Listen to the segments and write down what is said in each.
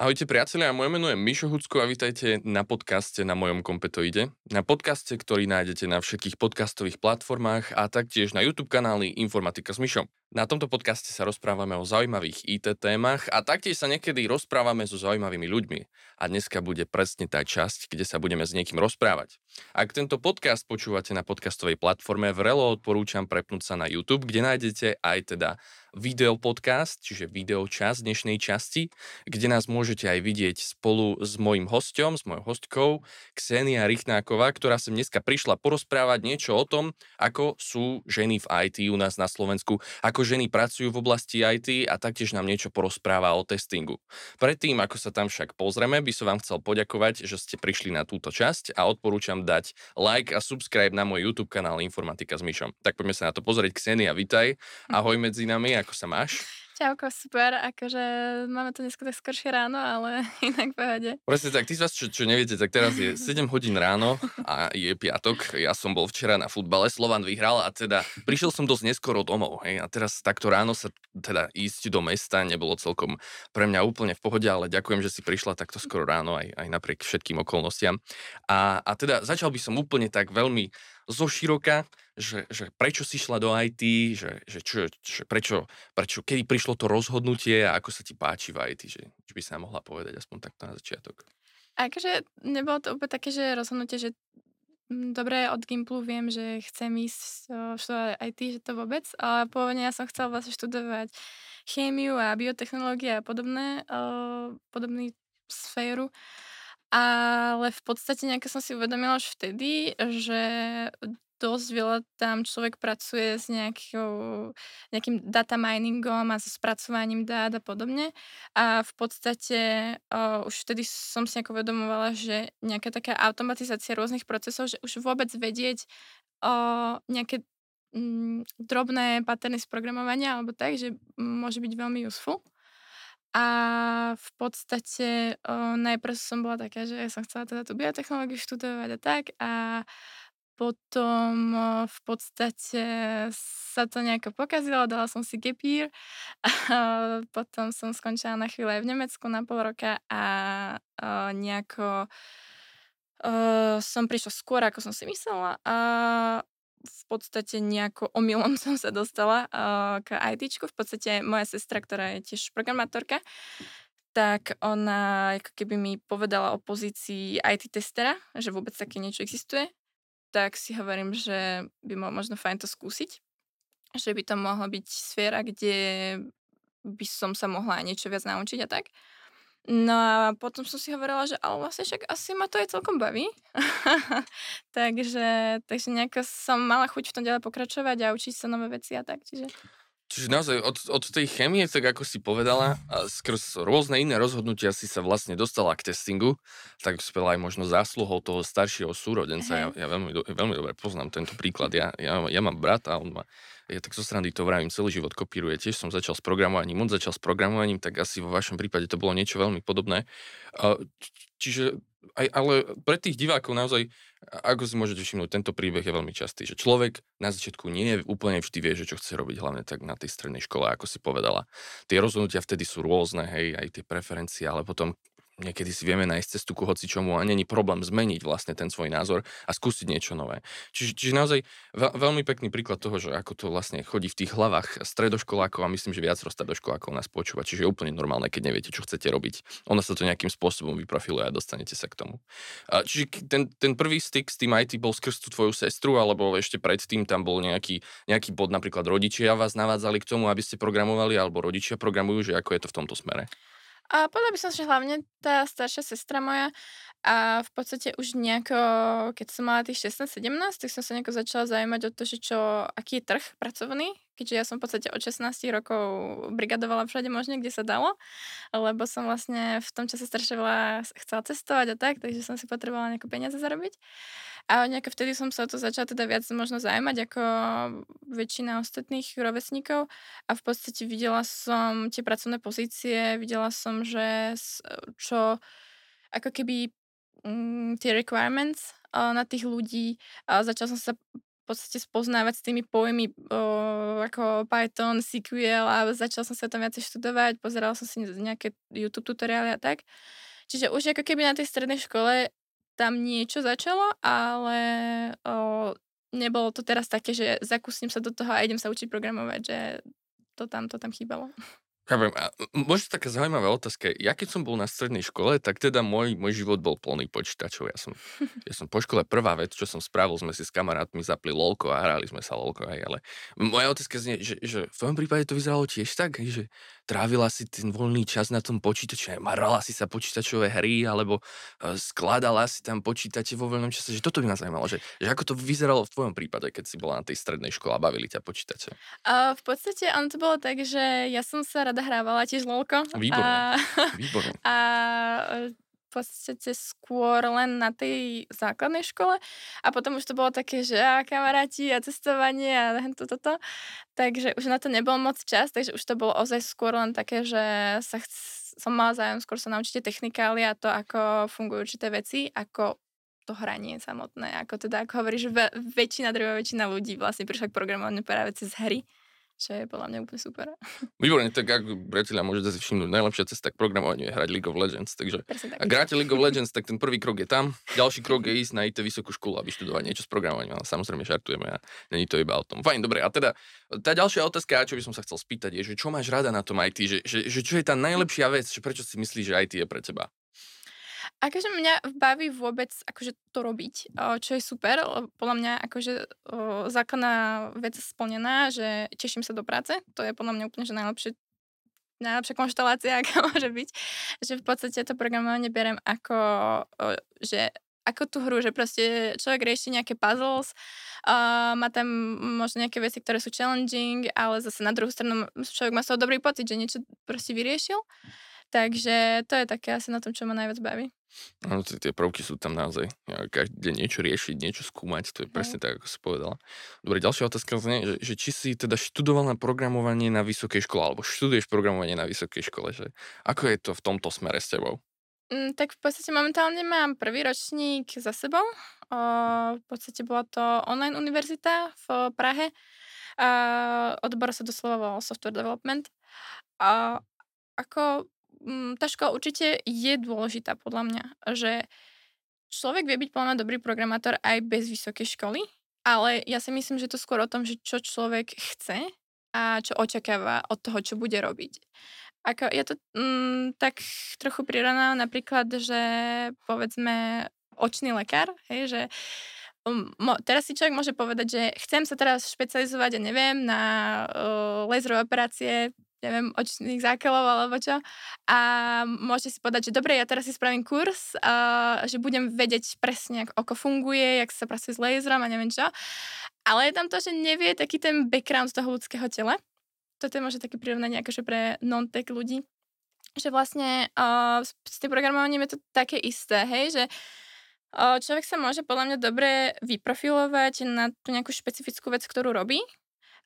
Ahojte priatelia, moje meno je Mišo Hucko a vítajte na podcaste na mojom kompetoide. Na podcaste, ktorý nájdete na všetkých podcastových platformách a taktiež na YouTube kanáli Informatika s Mišom. Na tomto podcaste sa rozprávame o zaujímavých IT témach a taktiež sa niekedy rozprávame so zaujímavými ľuďmi. A dneska bude presne tá časť, kde sa budeme s niekým rozprávať. Ak tento podcast počúvate na podcastovej platforme, vrelo odporúčam prepnúť sa na YouTube, kde nájdete aj teda video podcast, čiže video čas dnešnej časti, kde nás môžete aj vidieť spolu s mojim hostom, s mojou hostkou, Ksenia Richnáková, ktorá sem dneska prišla porozprávať niečo o tom, ako sú ženy v IT u nás na Slovensku, ako ženy pracujú v oblasti IT a taktiež nám niečo porozpráva o testingu. Predtým, ako sa tam však pozrieme, by som vám chcel poďakovať, že ste prišli na túto časť a odporúčam dať like a subscribe na môj YouTube kanál Informatika s Myšom. Tak poďme sa na to pozrieť. Ksenia, vitaj. Ahoj medzi nami ako sa máš? Čauko, super, akože máme to dneska tak skoršie ráno, ale inak pohode. Presne tak, tí z vás, čo, čo neviete, tak teraz je 7 hodín ráno a je piatok. Ja som bol včera na futbale, Slovan vyhral a teda prišiel som dosť neskoro domov. Hej, a teraz takto ráno sa teda ísť do mesta nebolo celkom pre mňa úplne v pohode, ale ďakujem, že si prišla takto skoro ráno aj, aj napriek všetkým okolnostiam. A, a teda začal by som úplne tak veľmi zo široka, že, že prečo si šla do IT, že, že, čo, že prečo, prečo, kedy prišlo to rozhodnutie a ako sa ti páči v IT, že, že by sa mohla povedať aspoň takto na začiatok. Akože nebolo to úplne také, že rozhodnutie, že mm, dobre, od Gimplu viem, že chcem ísť študovať IT, že to vôbec, ale pôvodne ja som chcela vlastne študovať chémiu a biotechnológie a podobné, podobný sféru. Ale v podstate nejako som si uvedomila už vtedy, že dosť veľa tam človek pracuje s nejakou, nejakým data miningom a so spracovaním dát a podobne. A v podstate uh, už vtedy som si nejako uvedomovala, že nejaká taká automatizácia rôznych procesov, že už vôbec vedieť uh, nejaké mm, drobné paterny z programovania alebo tak, že môže byť veľmi useful. A v podstate o, najprv som bola taká, že som chcela teda tú biotechnológiu študovať a tak a potom o, v podstate sa to nejako pokazilo, dala som si a potom som skončila na chvíľu aj v Nemecku na pol roka a o, nejako o, som prišla skôr, ako som si myslela a v podstate nejako omylom som sa dostala k ITčku. V podstate moja sestra, ktorá je tiež programátorka, tak ona ako keby mi povedala o pozícii IT testera, že vôbec také niečo existuje. Tak si hovorím, že by bolo možno fajn to skúsiť. Že by to mohla byť sféra, kde by som sa mohla niečo viac naučiť a tak. No a potom som si hovorila, že ale vlastne však asi ma to aj celkom baví. takže, takže nejako som mala chuť v tom ďalej pokračovať a učiť sa nové veci a tak. Čiže... Čiže naozaj od, od tej chemie, tak ako si povedala, a skrz rôzne iné rozhodnutia si sa vlastne dostala k testingu, tak spela aj možno zásluhou toho staršieho súrodenca. Ja, ja veľmi, veľmi dobre poznám tento príklad. Ja, ja, ja mám brata, on má ja tak zo strany to vravím, celý život kopíruje. Tiež som začal s programovaním, on začal s programovaním, tak asi vo vašom prípade to bolo niečo veľmi podobné. Čiže aj, ale pre tých divákov naozaj, ako si môžete všimnúť, tento príbeh je veľmi častý, že človek na začiatku nie úplne vždy vie, že čo chce robiť, hlavne tak na tej strednej škole, ako si povedala. Tie rozhodnutia vtedy sú rôzne, hej, aj tie preferencie, ale potom niekedy si vieme nájsť cestu ku hoci a není problém zmeniť vlastne ten svoj názor a skúsiť niečo nové. Čiže, čiže naozaj veľ, veľmi pekný príklad toho, že ako to vlastne chodí v tých hlavách stredoškolákov a myslím, že viac stredoškolákov nás počúva, čiže je úplne normálne, keď neviete, čo chcete robiť. Ono sa to nejakým spôsobom vyprofiluje a dostanete sa k tomu. A čiže ten, ten prvý styk s tým IT bol skrz tú tvoju sestru, alebo ešte predtým tam bol nejaký, nejaký bod, napríklad rodičia vás navádzali k tomu, aby ste programovali, alebo rodičia programujú, že ako je to v tomto smere? A povedala by som, že hlavne tá staršia sestra moja a v podstate už nejako, keď som mala tých 16-17, tak som sa nejako začala zaujímať o to, že čo, aký je trh pracovný, keďže ja som v podstate od 16 rokov brigadovala všade možne, kde sa dalo, lebo som vlastne v tom čase strašne veľa chcela cestovať a tak, takže som si potrebovala nejaké peniaze zarobiť. A nejako vtedy som sa o to začala teda viac možno zaujímať ako väčšina ostatných rovesníkov a v podstate videla som tie pracovné pozície, videla som, že čo ako keby mm, tie requirements uh, na tých ľudí. Uh, začal som sa v podstate spoznávať s tými pojmy o, ako Python, SQL a začal som sa tam viacej študovať, pozeral som si nejaké YouTube tutoriály a tak. Čiže už ako keby na tej strednej škole tam niečo začalo, ale o, nebolo to teraz také, že zakúsim sa do toho a idem sa učiť programovať, že to tam, to tam chýbalo. Chápem. A možno taká zaujímavá otázka. Ja keď som bol na strednej škole, tak teda môj, môj život bol plný počítačov. Ja som, ja som po škole prvá vec, čo som spravil, sme si s kamarátmi zapli lolko a hrali sme sa lolko. Aj, ale moja otázka znie, že, že v tvojom prípade to vyzeralo tiež tak, že trávila si ten voľný čas na tom počítači, marala si sa počítačové hry, alebo uh, skladala si tam počítače vo voľnom čase, že toto by ma zaujímalo, že, že ako to vyzeralo v tvojom prípade, keď si bola na tej strednej škole a bavili ťa počítače? Uh, v podstate on to bolo tak, že ja som sa rada hrávala tiež lolko. Výborné, a, výborné. A podstate skôr len na tej základnej škole a potom už to bolo také, že a kamaráti a cestovanie a toto, toto. Takže už na to nebol moc čas, takže už to bolo ozaj skôr len také, že sa chc- som mala zájem skôr sa naučiť technikály a to, ako fungujú určité veci, ako to hranie samotné. Ako teda, ako hovoríš, väčšina, drvá väčšina ľudí vlastne prišla k programovaniu práve cez hry čo je podľa mňa úplne super. Výborne, tak ako priatelia môžete si všimnúť, najlepšia cesta k programovaniu je hrať League of Legends. Takže ak hráte League of Legends, tak ten prvý krok je tam, ďalší krok je ísť na IT vysokú školu a vyštudovať niečo s programovaním. Ale samozrejme šartujeme a není to iba o tom. Fajn, dobre. A teda tá ďalšia otázka, čo by som sa chcel spýtať, je, že čo máš rada na tom IT? Že, že, že čo je tá najlepšia vec? Že prečo si myslíš, že IT je pre teba? Akože mňa baví vôbec akože to robiť, čo je super. Podľa mňa akože základná vec splnená, že teším sa do práce. To je podľa mňa úplne že najlepšie najlepšia konštelácia, aká môže byť. Že v podstate to programovanie berem ako, že ako tú hru, že proste človek rieši nejaké puzzles, uh, má tam možno nejaké veci, ktoré sú challenging, ale zase na druhú stranu človek má z toho dobrý pocit, že niečo proste vyriešil. Takže to je také asi na tom, čo ma najviac baví. Áno, tie prvky sú tam naozaj. Každý niečo riešiť, niečo skúmať, to je presne tak, ako si povedala. Dobre, ďalšia otázka znie, že, že či si teda študoval na programovanie na vysokej škole, alebo študuješ programovanie na vysokej škole, že ako je to v tomto smere s tebou? Mm, tak v podstate momentálne mám prvý ročník za sebou. O, v podstate bola to online univerzita v Prahe. A odbor sa doslova software development. A ako tá škola určite je dôležitá podľa mňa, že človek vie byť podľa dobrý programátor aj bez vysokej školy, ale ja si myslím, že to skôr o tom, že čo človek chce a čo očakáva od toho, čo bude robiť. Ako, ja to mm, tak trochu prirovnávam napríklad, že povedzme očný lekár, hej, že um, mo, teraz si človek môže povedať, že chcem sa teraz špecializovať, ja neviem, na uh, laserové operácie, neviem, očných zákelov alebo čo. A môžete si povedať, že dobre, ja teraz si spravím kurz, a, že budem vedieť presne, ako funguje, jak sa pracuje s laserom a neviem čo. Ale je tam to, že nevie taký ten background toho ľudského tela. Toto je možno také prirovnanie akože pre non-tech ľudí. Že vlastne uh, s tým programovaním je to také isté, hej, že uh, človek sa môže podľa mňa dobre vyprofilovať na tú nejakú špecifickú vec, ktorú robí,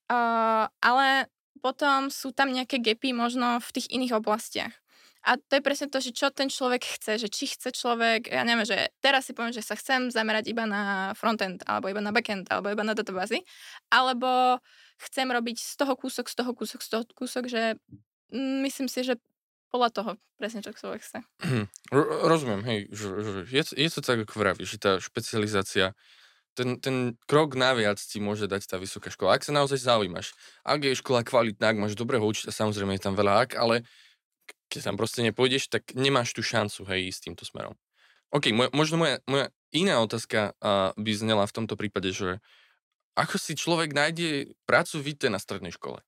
uh, ale potom sú tam nejaké gapy možno v tých iných oblastiach. A to je presne to, že čo ten človek chce, že či chce človek, ja neviem, že teraz si poviem, že sa chcem zamerať iba na frontend, alebo iba na backend, alebo iba na databázy, alebo chcem robiť z toho kúsok, z toho kúsok, z toho kúsok, že myslím si, že podľa toho presne, čo človek chce. Rozumiem, hej, že, že je, je to tak, ako vravíš, že tá špecializácia ten, ten krok naviac ti môže dať tá vysoká škola. Ak sa naozaj zaujímaš, ak je škola kvalitná, ak máš dobrého učiteľa, samozrejme je tam veľa ak, ale keď tam proste nepôjdeš, tak nemáš tú šancu, hej, ísť týmto smerom. OK, moja, možno moja, moja iná otázka uh, by znela v tomto prípade, že ako si človek nájde prácu v IT na strednej škole?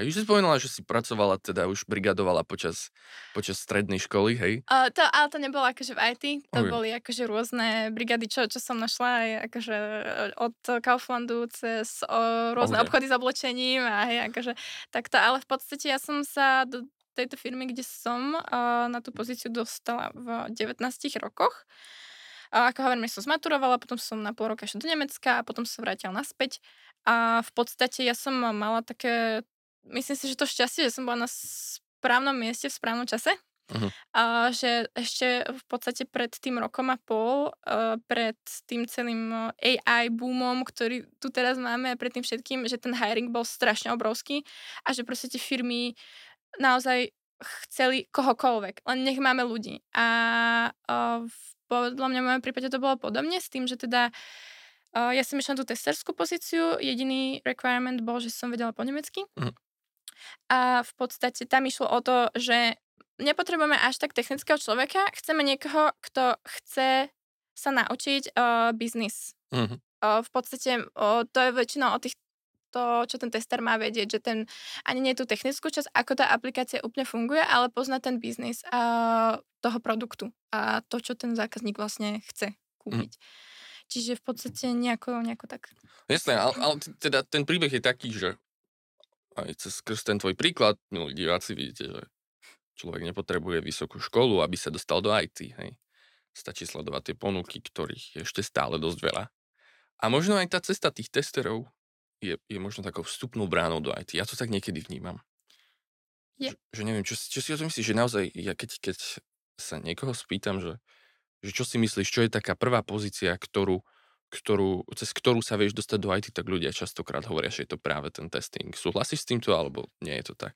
A už si spomenula, že si pracovala, teda už brigadovala počas, počas strednej školy, hej? Uh, to, ale to nebolo akože v IT, to okay. boli akože rôzne brigady, čo, čo som našla aj akože e, od Kauflandu cez o, rôzne okay. obchody s oblečením a hej, akože takto, ale v podstate ja som sa do tejto firmy, kde som uh, na tú pozíciu dostala v 19 rokoch. A ako hovorím, som zmaturovala, potom som na pol roka išla do Nemecka a potom som vrátila naspäť. A v podstate ja som mala také myslím si, že to šťastie, že som bola na správnom mieste v správnom čase. Mhm. A že ešte v podstate pred tým rokom a pol, uh, pred tým celým eh, AI boomom, ktorý tu teraz máme a pred tým všetkým, že ten hiring bol strašne obrovský a že proste tie firmy naozaj chceli kohokoľvek, len nech máme ľudí. A uh, v, podľa mňa v mojom prípade to bolo podobne s tým, že teda uh, ja som išla na tú testerskú pozíciu, jediný requirement bol, že som vedela po nemecky. Mhm. A v podstate tam išlo o to, že nepotrebujeme až tak technického človeka, chceme niekoho, kto chce sa naučiť uh, biznis. Mhm. Uh, v podstate uh, to je väčšinou o tých to, čo ten tester má vedieť, že ten ani nie tú technickú časť, ako tá aplikácia úplne funguje, ale pozná ten biznis uh, toho produktu a to, čo ten zákazník vlastne chce kúpiť. Mm. Čiže v podstate nejako, nejako tak. Jasné, ale, ale teda ten príbeh je taký, že aj cez ten tvoj príklad, milí diváci, vidíte, že človek nepotrebuje vysokú školu, aby sa dostal do IT, hej. Stačí sledovať tie ponuky, ktorých je ešte stále dosť veľa. A možno aj tá cesta tých testerov je, je možno takou vstupnou bránou do IT. Ja to tak niekedy vnímam. Je. Že, že neviem, čo, čo si o tom myslíš, že naozaj, ja keď, keď sa niekoho spýtam, že, že čo si myslíš, čo je taká prvá pozícia, ktorú, ktorú, cez ktorú sa vieš dostať do IT, tak ľudia častokrát hovoria, že je to práve ten testing. Súhlasíš s týmto, alebo nie je to tak?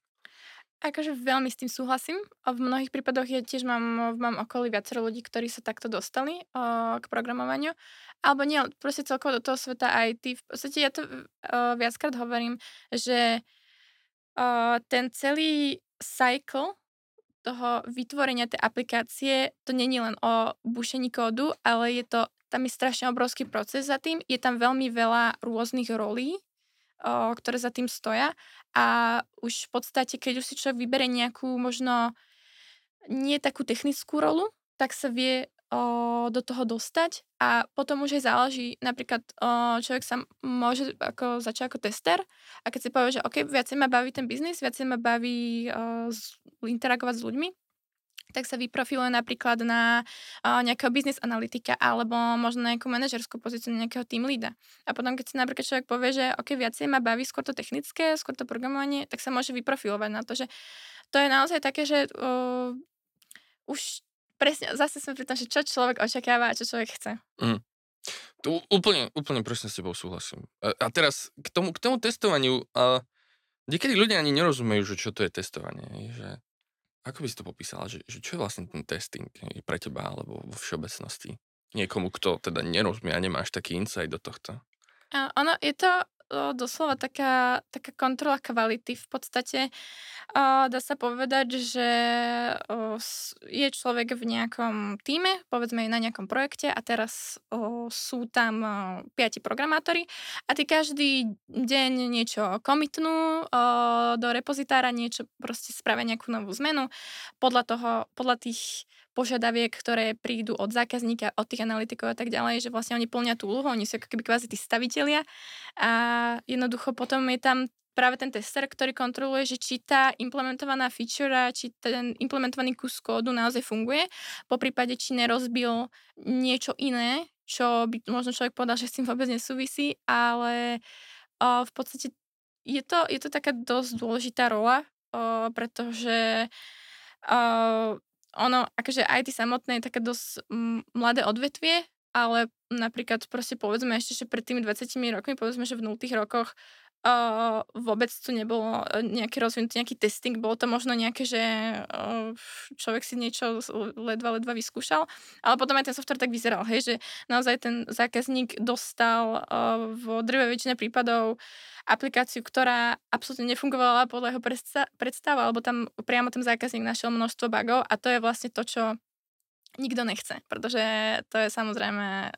Akože veľmi s tým súhlasím. V mnohých prípadoch ja tiež mám, mám okolí viacero ľudí, ktorí sa takto dostali uh, k programovaniu. Alebo nie, proste celkovo do toho sveta IT. V podstate ja to uh, viackrát hovorím, že uh, ten celý cycle toho vytvorenia tej aplikácie, to není len o bušení kódu, ale je to, tam je strašne obrovský proces za tým. Je tam veľmi veľa rôznych rolí, ktoré za tým stoja. A už v podstate, keď už si človek vybere nejakú možno nie takú technickú rolu, tak sa vie o, do toho dostať a potom už aj záleží, napríklad o, človek sa môže ako, začať ako tester a keď si povie, že OK, viacej ma baví ten biznis, viacej ma baví o, interagovať s ľuďmi, tak sa vyprofiluje napríklad na uh, nejakého biznis analytika alebo možno nejakú manažerskú pozíciu nejakého team leada. A potom, keď si napríklad človek povie, že OK, viacej ma baví skôr to technické, skôr to programovanie, tak sa môže vyprofilovať na to, že to je naozaj také, že uh, už presne, zase sme pri tom, že čo človek očakáva a čo človek chce. Mm. Tu úplne, úplne presne s tebou súhlasím. A, a teraz k tomu, k tomu testovaniu, uh, niekedy ľudia ani nerozumejú, že čo to je testovanie. Že ako by si to popísala, že, že čo je vlastne ten testing pre teba alebo vo všeobecnosti? Niekomu, kto teda nerozumie a nemáš taký insight do tohto. Ono, je to doslova taká, taká kontrola kvality. V podstate dá sa povedať, že je človek v nejakom týme, povedzme na nejakom projekte a teraz sú tam piati programátori a ty každý deň niečo komitnú do repozitára, niečo proste spravia nejakú novú zmenu podľa toho, podľa tých požiadaviek, ktoré prídu od zákazníka, od tých analytikov a tak ďalej, že vlastne oni plnia tú úlohu, oni sú ako keby kvázi tí stavitelia. A jednoducho potom je tam práve ten tester, ktorý kontroluje, že či tá implementovaná feature, či ten implementovaný kus kódu naozaj funguje, po prípade, či nerozbil niečo iné, čo by možno človek povedal, že s tým vôbec nesúvisí, ale o, v podstate je to, je to taká dosť dôležitá rola, o, pretože o, ono, akože IT samotné je také dosť mladé odvetvie, ale napríklad proste povedzme ešte, že pred tými 20 rokmi, povedzme, že v 0 rokoch vôbec tu nebolo e, nejaký rozvinutý nejaký testing, bolo to možno nejaké, že uh, človek si niečo ledva, ledva vyskúšal, ale potom aj ten software tak vyzeral, hej, že naozaj ten zákazník dostal uh, v drve väčšine prípadov aplikáciu, ktorá absolútne nefungovala podľa jeho predstav, alebo tam priamo ten zákazník našiel množstvo bugov a to je vlastne to, čo nikto nechce, pretože to je samozrejme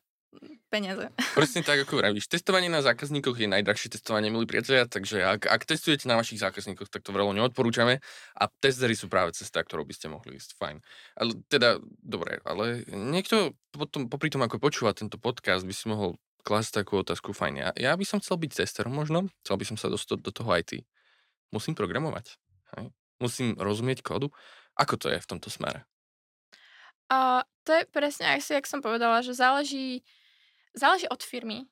peniaze. Presne tak, ako vravíš. Testovanie na zákazníkoch je najdrahšie testovanie, milí priatelia, takže ak, ak testujete na vašich zákazníkoch, tak to veľmi neodporúčame a testery sú práve cesta, ktorou by ste mohli ísť. Fajn. Ale teda, dobre, ale niekto potom, popri tom, ako počúva tento podcast, by si mohol klásť takú otázku, fajn, ja, ja by som chcel byť testerom možno, chcel by som sa dostať do toho IT. Musím programovať. Hej? Musím rozumieť kódu. Ako to je v tomto smere? Uh, to je presne, ak si, jak som povedala, že záleží záleží od firmy,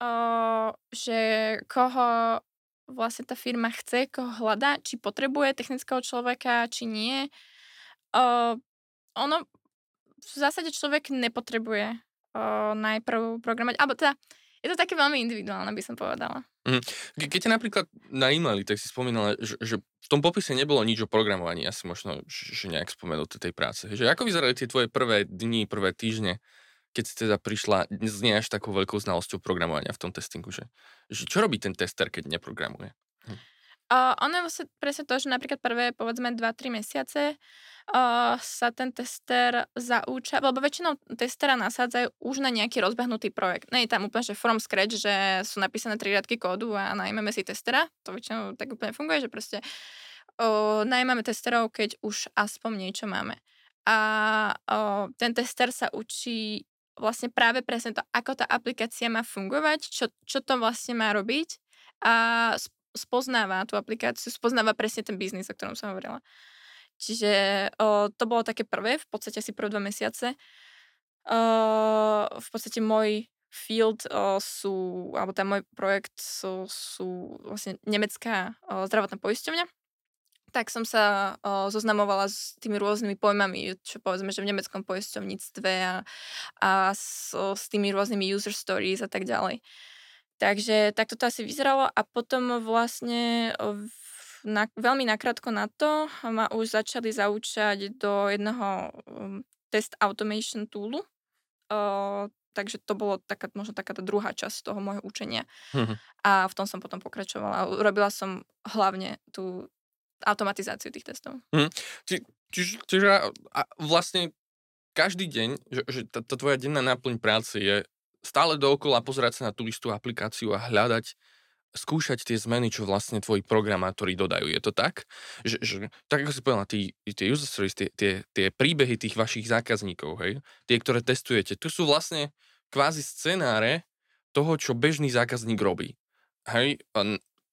uh, že koho vlastne tá firma chce, koho hľadá, či potrebuje technického človeka, či nie. Uh, ono v zásade človek nepotrebuje uh, najprv programovať, alebo teda je to také veľmi individuálne, by som povedala. Mm. Ke, keď ťa napríklad najímali, tak si spomínala, že, že v tom popise nebolo nič o programovaní, asi možno, že, nejak spomenul tej práce. Že ako vyzerali tie tvoje prvé dni, prvé týždne, keď si teda prišla s nie až takou veľkou znalosťou programovania v tom testingu, že, že čo robí ten tester, keď neprogramuje? Hm. Uh, ono je vlastne presne to, že napríklad prvé, povedzme, 2-3 mesiace uh, sa ten tester zaúča, lebo väčšinou testera nasádzajú už na nejaký rozbehnutý projekt. Nie je tam úplne, že from scratch, že sú napísané tri riadky kódu a najmeme si testera. To väčšinou tak úplne funguje, že proste uh, najmeme testerov, keď už aspoň niečo máme. A uh, ten tester sa učí vlastne práve presne to, ako tá aplikácia má fungovať, čo, čo to vlastne má robiť a spoznáva tú aplikáciu, spoznáva presne ten biznis, o ktorom som hovorila. Čiže o, to bolo také prvé, v podstate asi prvé dva mesiace. O, v podstate môj field o, sú, alebo ten môj projekt sú, sú vlastne nemecká o, zdravotná poisťovňa. Tak som sa o, zoznamovala s tými rôznymi pojmami, čo povedzme, že v nemeckom poisťovníctve a, a s, o, s tými rôznymi user stories a tak ďalej. Takže takto to asi vyzeralo a potom vlastne na, veľmi nakrátko na to ma už začali zaučať do jedného um, test automation toolu. Uh, takže to bolo taká, možno taká tá druhá časť toho môjho učenia. Mm-hmm. A v tom som potom pokračovala. Robila som hlavne tú automatizáciu tých testov. Mm. Či, čiže, a vlastne každý deň, že, že tá, tá tvoja denná náplň práce je stále dookola pozerať sa na tú istú aplikáciu a hľadať, skúšať tie zmeny, čo vlastne tvoji programátori dodajú. Je to tak? Že, že tak ako si povedal, tí, tie user stories, tie, tie, tie príbehy tých vašich zákazníkov, hej, tie, ktoré testujete, tu sú vlastne kvázi scenáre toho, čo bežný zákazník robí. Hej,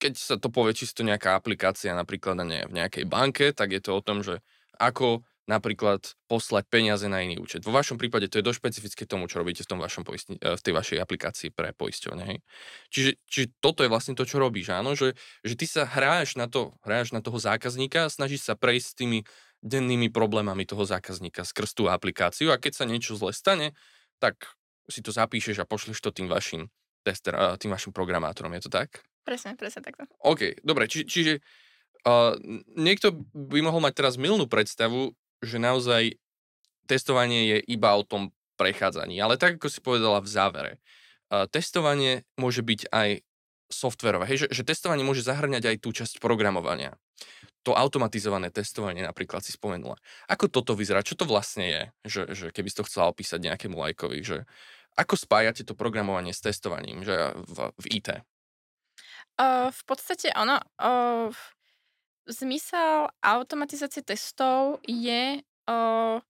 keď sa to povie čisto nejaká aplikácia, napríklad ne, v nejakej banke, tak je to o tom, že ako napríklad poslať peniaze na iný účet. Vo vašom prípade to je dosť špecifické tomu, čo robíte v, tom vašom poistni- eh, v tej vašej aplikácii pre poisťovne. Čiže, čiže toto je vlastne to, čo robíš, áno? Že, že ty sa hráš na, to, hráš na toho zákazníka a snažíš sa prejsť s tými dennými problémami toho zákazníka skrz tú aplikáciu a keď sa niečo zle stane, tak si to zapíšeš a pošleš to tým vašim tester, eh, tým vašim programátorom. Je to tak? Presne, presne takto. OK, dobre, či, čiže uh, niekto by mohol mať teraz milnú predstavu, že naozaj testovanie je iba o tom prechádzaní. Ale tak, ako si povedala v závere, uh, testovanie môže byť aj softverové, hej, že, že testovanie môže zahrňať aj tú časť programovania. To automatizované testovanie napríklad si spomenula. Ako toto vyzerá? Čo to vlastne je? Že, že keby si to chcela opísať nejakému lajkovi, že ako spájate to programovanie s testovaním že v, v IT? Uh, v podstate ono, uh, zmysel automatizácie testov je o,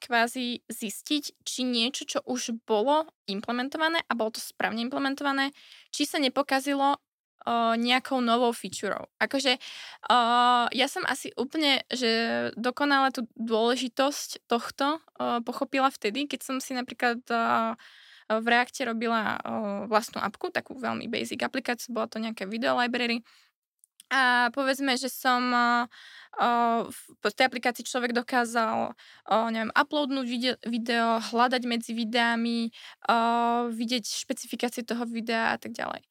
kvázi zistiť, či niečo, čo už bolo implementované a bolo to správne implementované, či sa nepokazilo o, nejakou novou featureou. Akože o, ja som asi úplne, že dokonale tú dôležitosť tohto o, pochopila vtedy, keď som si napríklad o, v Reakte robila o, vlastnú apku, takú veľmi basic aplikáciu, bola to nejaké video library, a povedzme, že som uh, v tej aplikácii človek dokázal neviem, uploadnúť video, hľadať medzi videami, vidieť špecifikácie toho videa a tak ďalej.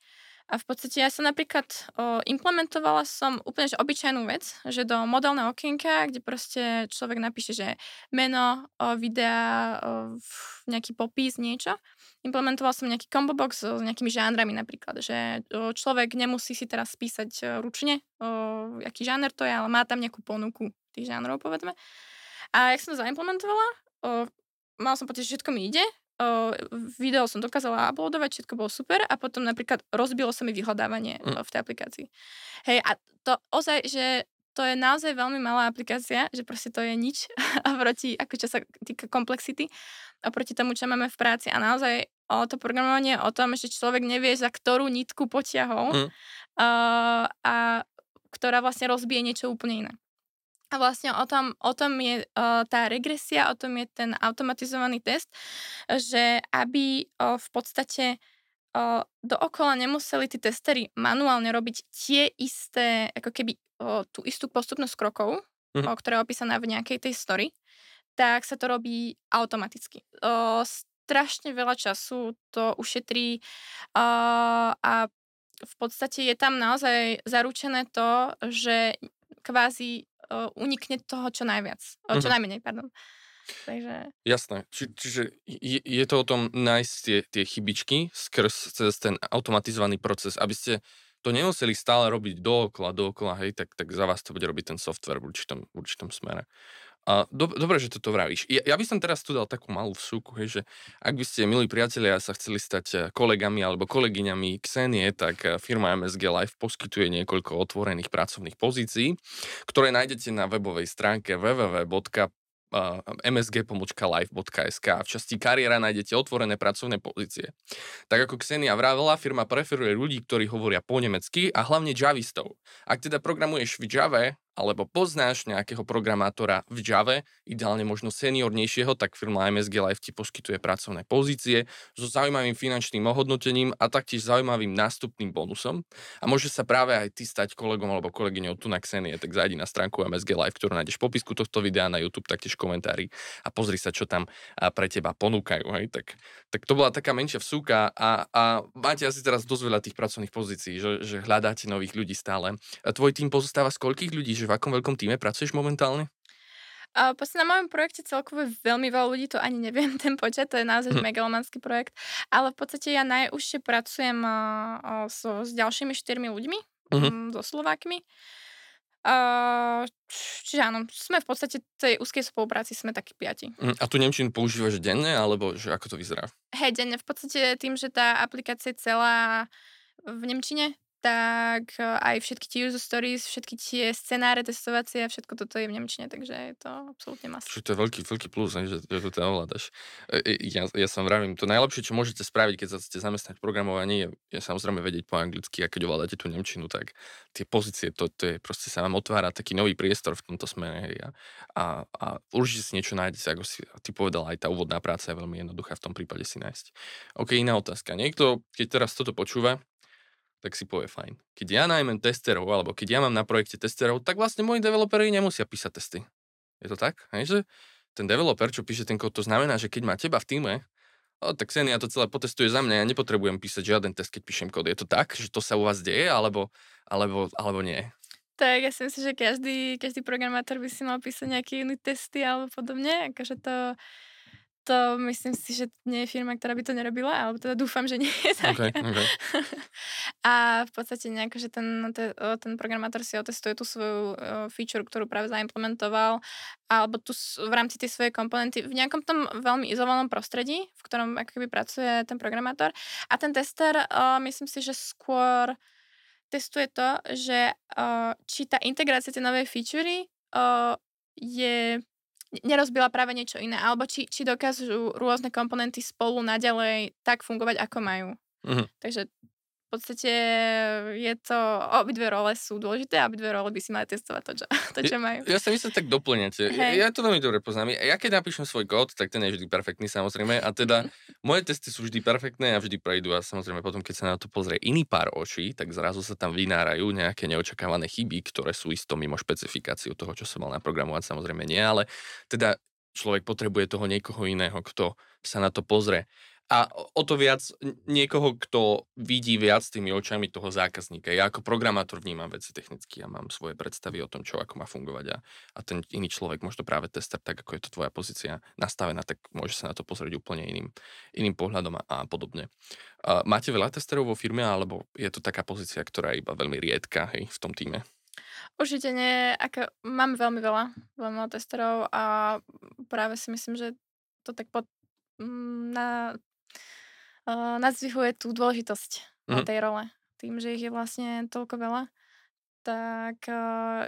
A v podstate ja som napríklad o, implementovala som úplne že obyčajnú vec, že do modelného okienka, kde proste človek napíše, že meno o, videa, o, nejaký popis, niečo. Implementovala som nejaký combo box s nejakými žánrami napríklad, že o, človek nemusí si teraz spísať o, ručne, o, aký žáner to je, ale má tam nejakú ponuku tých žánrov, povedzme. A jak som to zaimplementovala, o, mal som pocit, že všetko mi ide, uh, video som dokázala uploadovať, všetko bolo super a potom napríklad rozbilo sa mi vyhľadávanie mm. v tej aplikácii. Hej, a to ozaj, že to je naozaj veľmi malá aplikácia, že proste to je nič proti, ako čo sa týka komplexity, oproti tomu, čo máme v práci a naozaj o to programovanie o tom, že človek nevie, za ktorú nitku potiahol mm. uh, a ktorá vlastne rozbije niečo úplne iné. A vlastne o tom, o tom je uh, tá regresia, o tom je ten automatizovaný test, že aby uh, v podstate uh, dookola nemuseli tí testery manuálne robiť tie isté, ako keby uh, tú istú postupnosť krokov, mm. o, ktorá je opísaná v nejakej tej story, tak sa to robí automaticky. O, strašne veľa času to ušetrí o, a v podstate je tam naozaj zaručené to, že kvázi uh, unikne toho čo najviac. Uh, čo mm-hmm. najmenej, pardon. Takže... Jasné. Či, čiže je, je to o tom nájsť tie, tie chybičky skrz cez ten automatizovaný proces, aby ste to nemuseli stále robiť dookola, dookola, hej, tak, tak za vás to bude robiť ten software v určitom, v určitom smere. A do, dobre, že toto vravíš. Ja, ja by som teraz tu dal takú malú vsúku, hej, že ak by ste, milí priatelia, sa chceli stať eh, kolegami alebo kolegyňami Xenie, tak eh, firma MSG Live poskytuje niekoľko otvorených pracovných pozícií, ktoré nájdete na webovej stránke www msg.live.sk a v časti kariéra nájdete otvorené pracovné pozície. Tak ako Ksenia vravela, firma preferuje ľudí, ktorí hovoria po nemecky a hlavne javistov. Ak teda programuješ v Java, alebo poznáš nejakého programátora v Java, ideálne možno seniornejšieho, tak firma MSG Live ti poskytuje pracovné pozície so zaujímavým finančným ohodnotením a taktiež zaujímavým nástupným bonusom. A môže sa práve aj ty stať kolegom alebo kolegyňou tu na Xenie, tak zajdi na stránku MSG Live, ktorú nájdeš v popisku tohto videa na YouTube, taktiež komentári a pozri sa, čo tam pre teba ponúkajú. Hej? Tak, tak to bola taká menšia vsúka a, a máte asi teraz dosť veľa tých pracovných pozícií, že, že hľadáte nových ľudí stále. A tvoj tým pozostáva z koľkých ľudí, že v akom veľkom týme pracuješ momentálne? A na mojom projekte celkovo veľmi veľa ľudí, to ani neviem ten počet, to je naozaj hm. megalomanský projekt, ale v podstate ja najúžšie pracujem uh, so, s ďalšími štyrmi ľuďmi, uh-huh. so Slovákmi. Uh, čiže áno, sme v podstate tej úzkej spolupráci, sme takí piati. Hm, a tu Nemčinu používaš denne, alebo že ako to vyzerá? Hej, denne. V podstate tým, že tá aplikácia je celá v Nemčine, tak e, aj všetky tie user stories, všetky tie scenáre testovacie a všetko toto je v Nemčine, takže je to absolútne masné. Čiže to je veľký, veľký plus, ne, že, že to teda ovládaš. E, e, ja, ja som vravím, to najlepšie, čo môžete spraviť, keď sa chcete zamestnať v programovaní, je, je samozrejme vedieť po anglicky a keď ovládate tú Nemčinu, tak tie pozície, to, to je proste sa vám otvára taký nový priestor v tomto smere. Hej, a, a, a určite si niečo nájdete, ako si ty povedal, aj tá úvodná práca je veľmi jednoduchá v tom prípade si nájsť. OK, iná otázka. Niekto, keď teraz toto počúva, tak si povie fajn. Keď ja najmem testerov, alebo keď ja mám na projekte testerov, tak vlastne moji developeri nemusia písať testy. Je to tak? Hej, že ten developer, čo píše ten kód, to znamená, že keď má teba v týme, o, tak Xenia to celé potestuje za mňa, ja nepotrebujem písať žiaden test, keď píšem kód. Je to tak, že to sa u vás deje, alebo, alebo, alebo nie? Tak ja si myslím, že každý, každý programátor by si mal písať nejaké unit testy alebo podobne, akože to to myslím si, že nie je firma, ktorá by to nerobila, alebo teda dúfam, že nie je. Okay, okay. A v podstate nejako, že ten, ten programátor si otestuje tú svoju feature, ktorú práve zaimplementoval, alebo tu v rámci tej svojej komponenty v nejakom tom veľmi izolovanom prostredí, v ktorom akoby pracuje ten programátor. A ten tester, myslím si, že skôr testuje to, že či tá integrácia tej novej featurey je nerozbila práve niečo iné, alebo či, či dokážu rôzne komponenty spolu naďalej tak fungovať, ako majú. Uh-huh. Takže v podstate je to, obidve role sú dôležité a obidve role by si mali testovať to, čo, to, čo majú. Ja, ja sa myslím, tak doplňate. Ja, ja to veľmi dobre poznám. Ja keď napíšem svoj kód, tak ten je vždy perfektný samozrejme a teda moje testy sú vždy perfektné a vždy prejdú a samozrejme potom, keď sa na to pozrie iný pár očí, tak zrazu sa tam vynárajú nejaké neočakávané chyby, ktoré sú isto mimo špecifikáciu toho, čo som mal naprogramovať, samozrejme nie, ale teda človek potrebuje toho niekoho iného, kto sa na to pozrie a o to viac niekoho, kto vidí viac tými očami toho zákazníka. Ja ako programátor vnímam veci technicky a mám svoje predstavy o tom, čo ako má fungovať a, a ten iný človek, možno práve tester, tak ako je to tvoja pozícia nastavená, tak môže sa na to pozrieť úplne iným, iným pohľadom a, a podobne. A máte veľa testerov vo firme, alebo je to taká pozícia, ktorá je iba veľmi riedka hej, v tom týme? Určite nie, ako, mám veľmi veľa, veľmi veľa testerov a práve si myslím, že to tak pod, mm, na uh, nadzvihuje tú dôležitosť mm. tej role. Tým, že ich je vlastne toľko veľa, tak uh,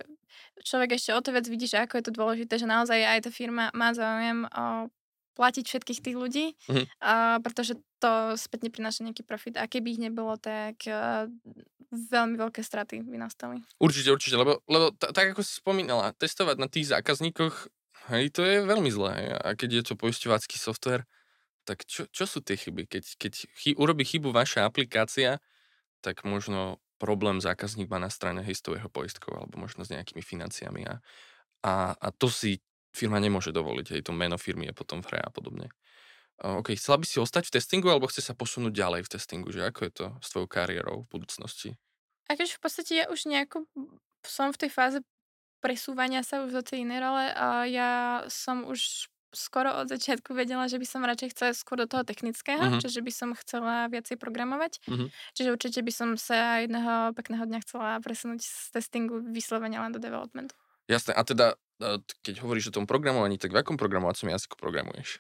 človek ešte o to viac vidí, že ako je to dôležité, že naozaj aj tá firma má záujem uh, platiť všetkých tých ľudí, mm. uh, pretože to spätne prináša nejaký profit. A keby ich nebolo, tak uh, veľmi veľké straty by nastali. Určite, určite, lebo, lebo t- tak ako si spomínala, testovať na tých zákazníkoch, hej, to je veľmi zlé. A keď je to poisťovací software, tak čo, čo sú tie chyby? Keď, keď chy, urobí chybu vaša aplikácia, tak možno problém zákazník má na strane histového poistkov alebo možno s nejakými financiami a, a, a to si firma nemôže dovoliť, hej, to meno firmy je potom v hre a podobne. OK, chcela by si ostať v testingu, alebo chce sa posunúť ďalej v testingu, že ako je to s tvojou kariérou v budúcnosti? Akože v podstate ja už nejako som v tej fáze presúvania sa už do tej inej role a ja som už skoro od začiatku vedela, že by som radšej chcela skôr do toho technického, uh-huh. čiže by som chcela viacej programovať. Uh-huh. Čiže určite by som sa jedného pekného dňa chcela presunúť z testingu vyslovene len do developmentu. Jasné, a teda keď hovoríš o tom programovaní, tak v akom programovacom jazyku programuješ?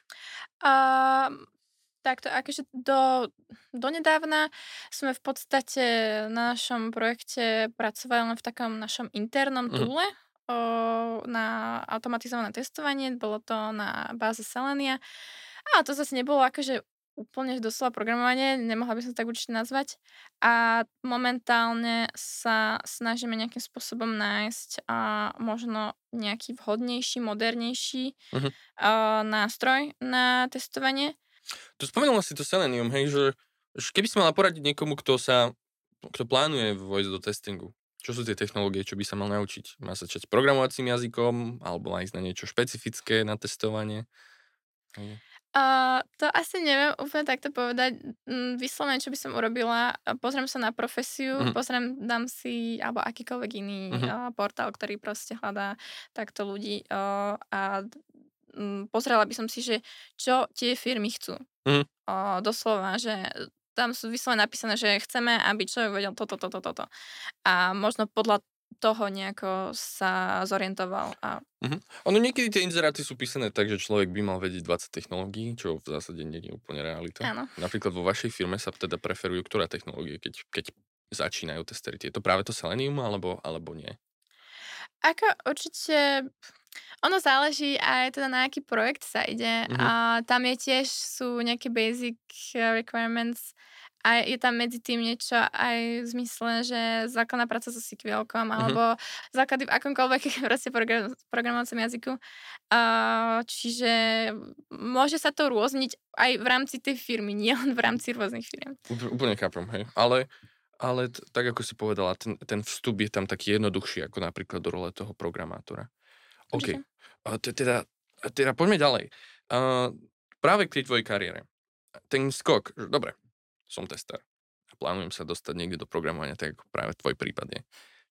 Uh, takto, akože do, donedávna sme v podstate na našom projekte pracovali len v takom našom internom túle, uh-huh na automatizované testovanie, bolo to na báze Selenia. A to zase nebolo akože úplne doslova programovanie, nemohla by som tak určite nazvať. A momentálne sa snažíme nejakým spôsobom nájsť a možno nejaký vhodnejší, modernejší uh-huh. uh, nástroj na testovanie. Tu spomenula si to Selenium, hej, že, keby si mala poradiť niekomu, kto sa kto plánuje vojsť do testingu, čo sú tie technológie, čo by sa mal naučiť? Má sa čať programovacím jazykom, alebo má ísť na niečo špecifické na testovanie? Uh, to asi neviem úplne takto povedať. Vyslovene, čo by som urobila, pozriem sa na profesiu, uh-huh. pozriem, dám si, alebo akýkoľvek iný uh-huh. uh, portál, ktorý proste hľadá takto ľudí uh, a um, pozrela by som si, že čo tie firmy chcú. Uh-huh. Uh, doslova, že tam sú vyslovene napísané, že chceme, aby človek vedel toto, toto, toto. A možno podľa toho nejako sa zorientoval. A... Uh-huh. Ono niekedy tie inzeráty sú písané tak, že človek by mal vedieť 20 technológií, čo v zásade nie je úplne realita. Áno. Napríklad vo vašej firme sa teda preferujú ktoré technológie, keď, keď začínajú testery. Je to práve to Selenium alebo, alebo nie? Ako určite ono záleží aj teda na aký projekt sa ide. Mm-hmm. A tam je tiež sú nejaké basic requirements a je tam medzi tým niečo aj v zmysle, že základná práca so SQL-kom mm-hmm. alebo základy v akomkoľvek proste program, programovacom jazyku. Uh, čiže môže sa to rôzniť aj v rámci tej firmy, nie len v rámci rôznych firm. Úplne chápem, hej. Ale, ale t- tak ako si povedala, ten, ten vstup je tam taký jednoduchší ako napríklad do role toho programátora. OK. Teda, teda poďme ďalej. Uh, práve k tej tvojej kariére. Ten skok, že dobre, som tester plánujem sa dostať niekde do programovania, tak ako práve tvoj prípad je.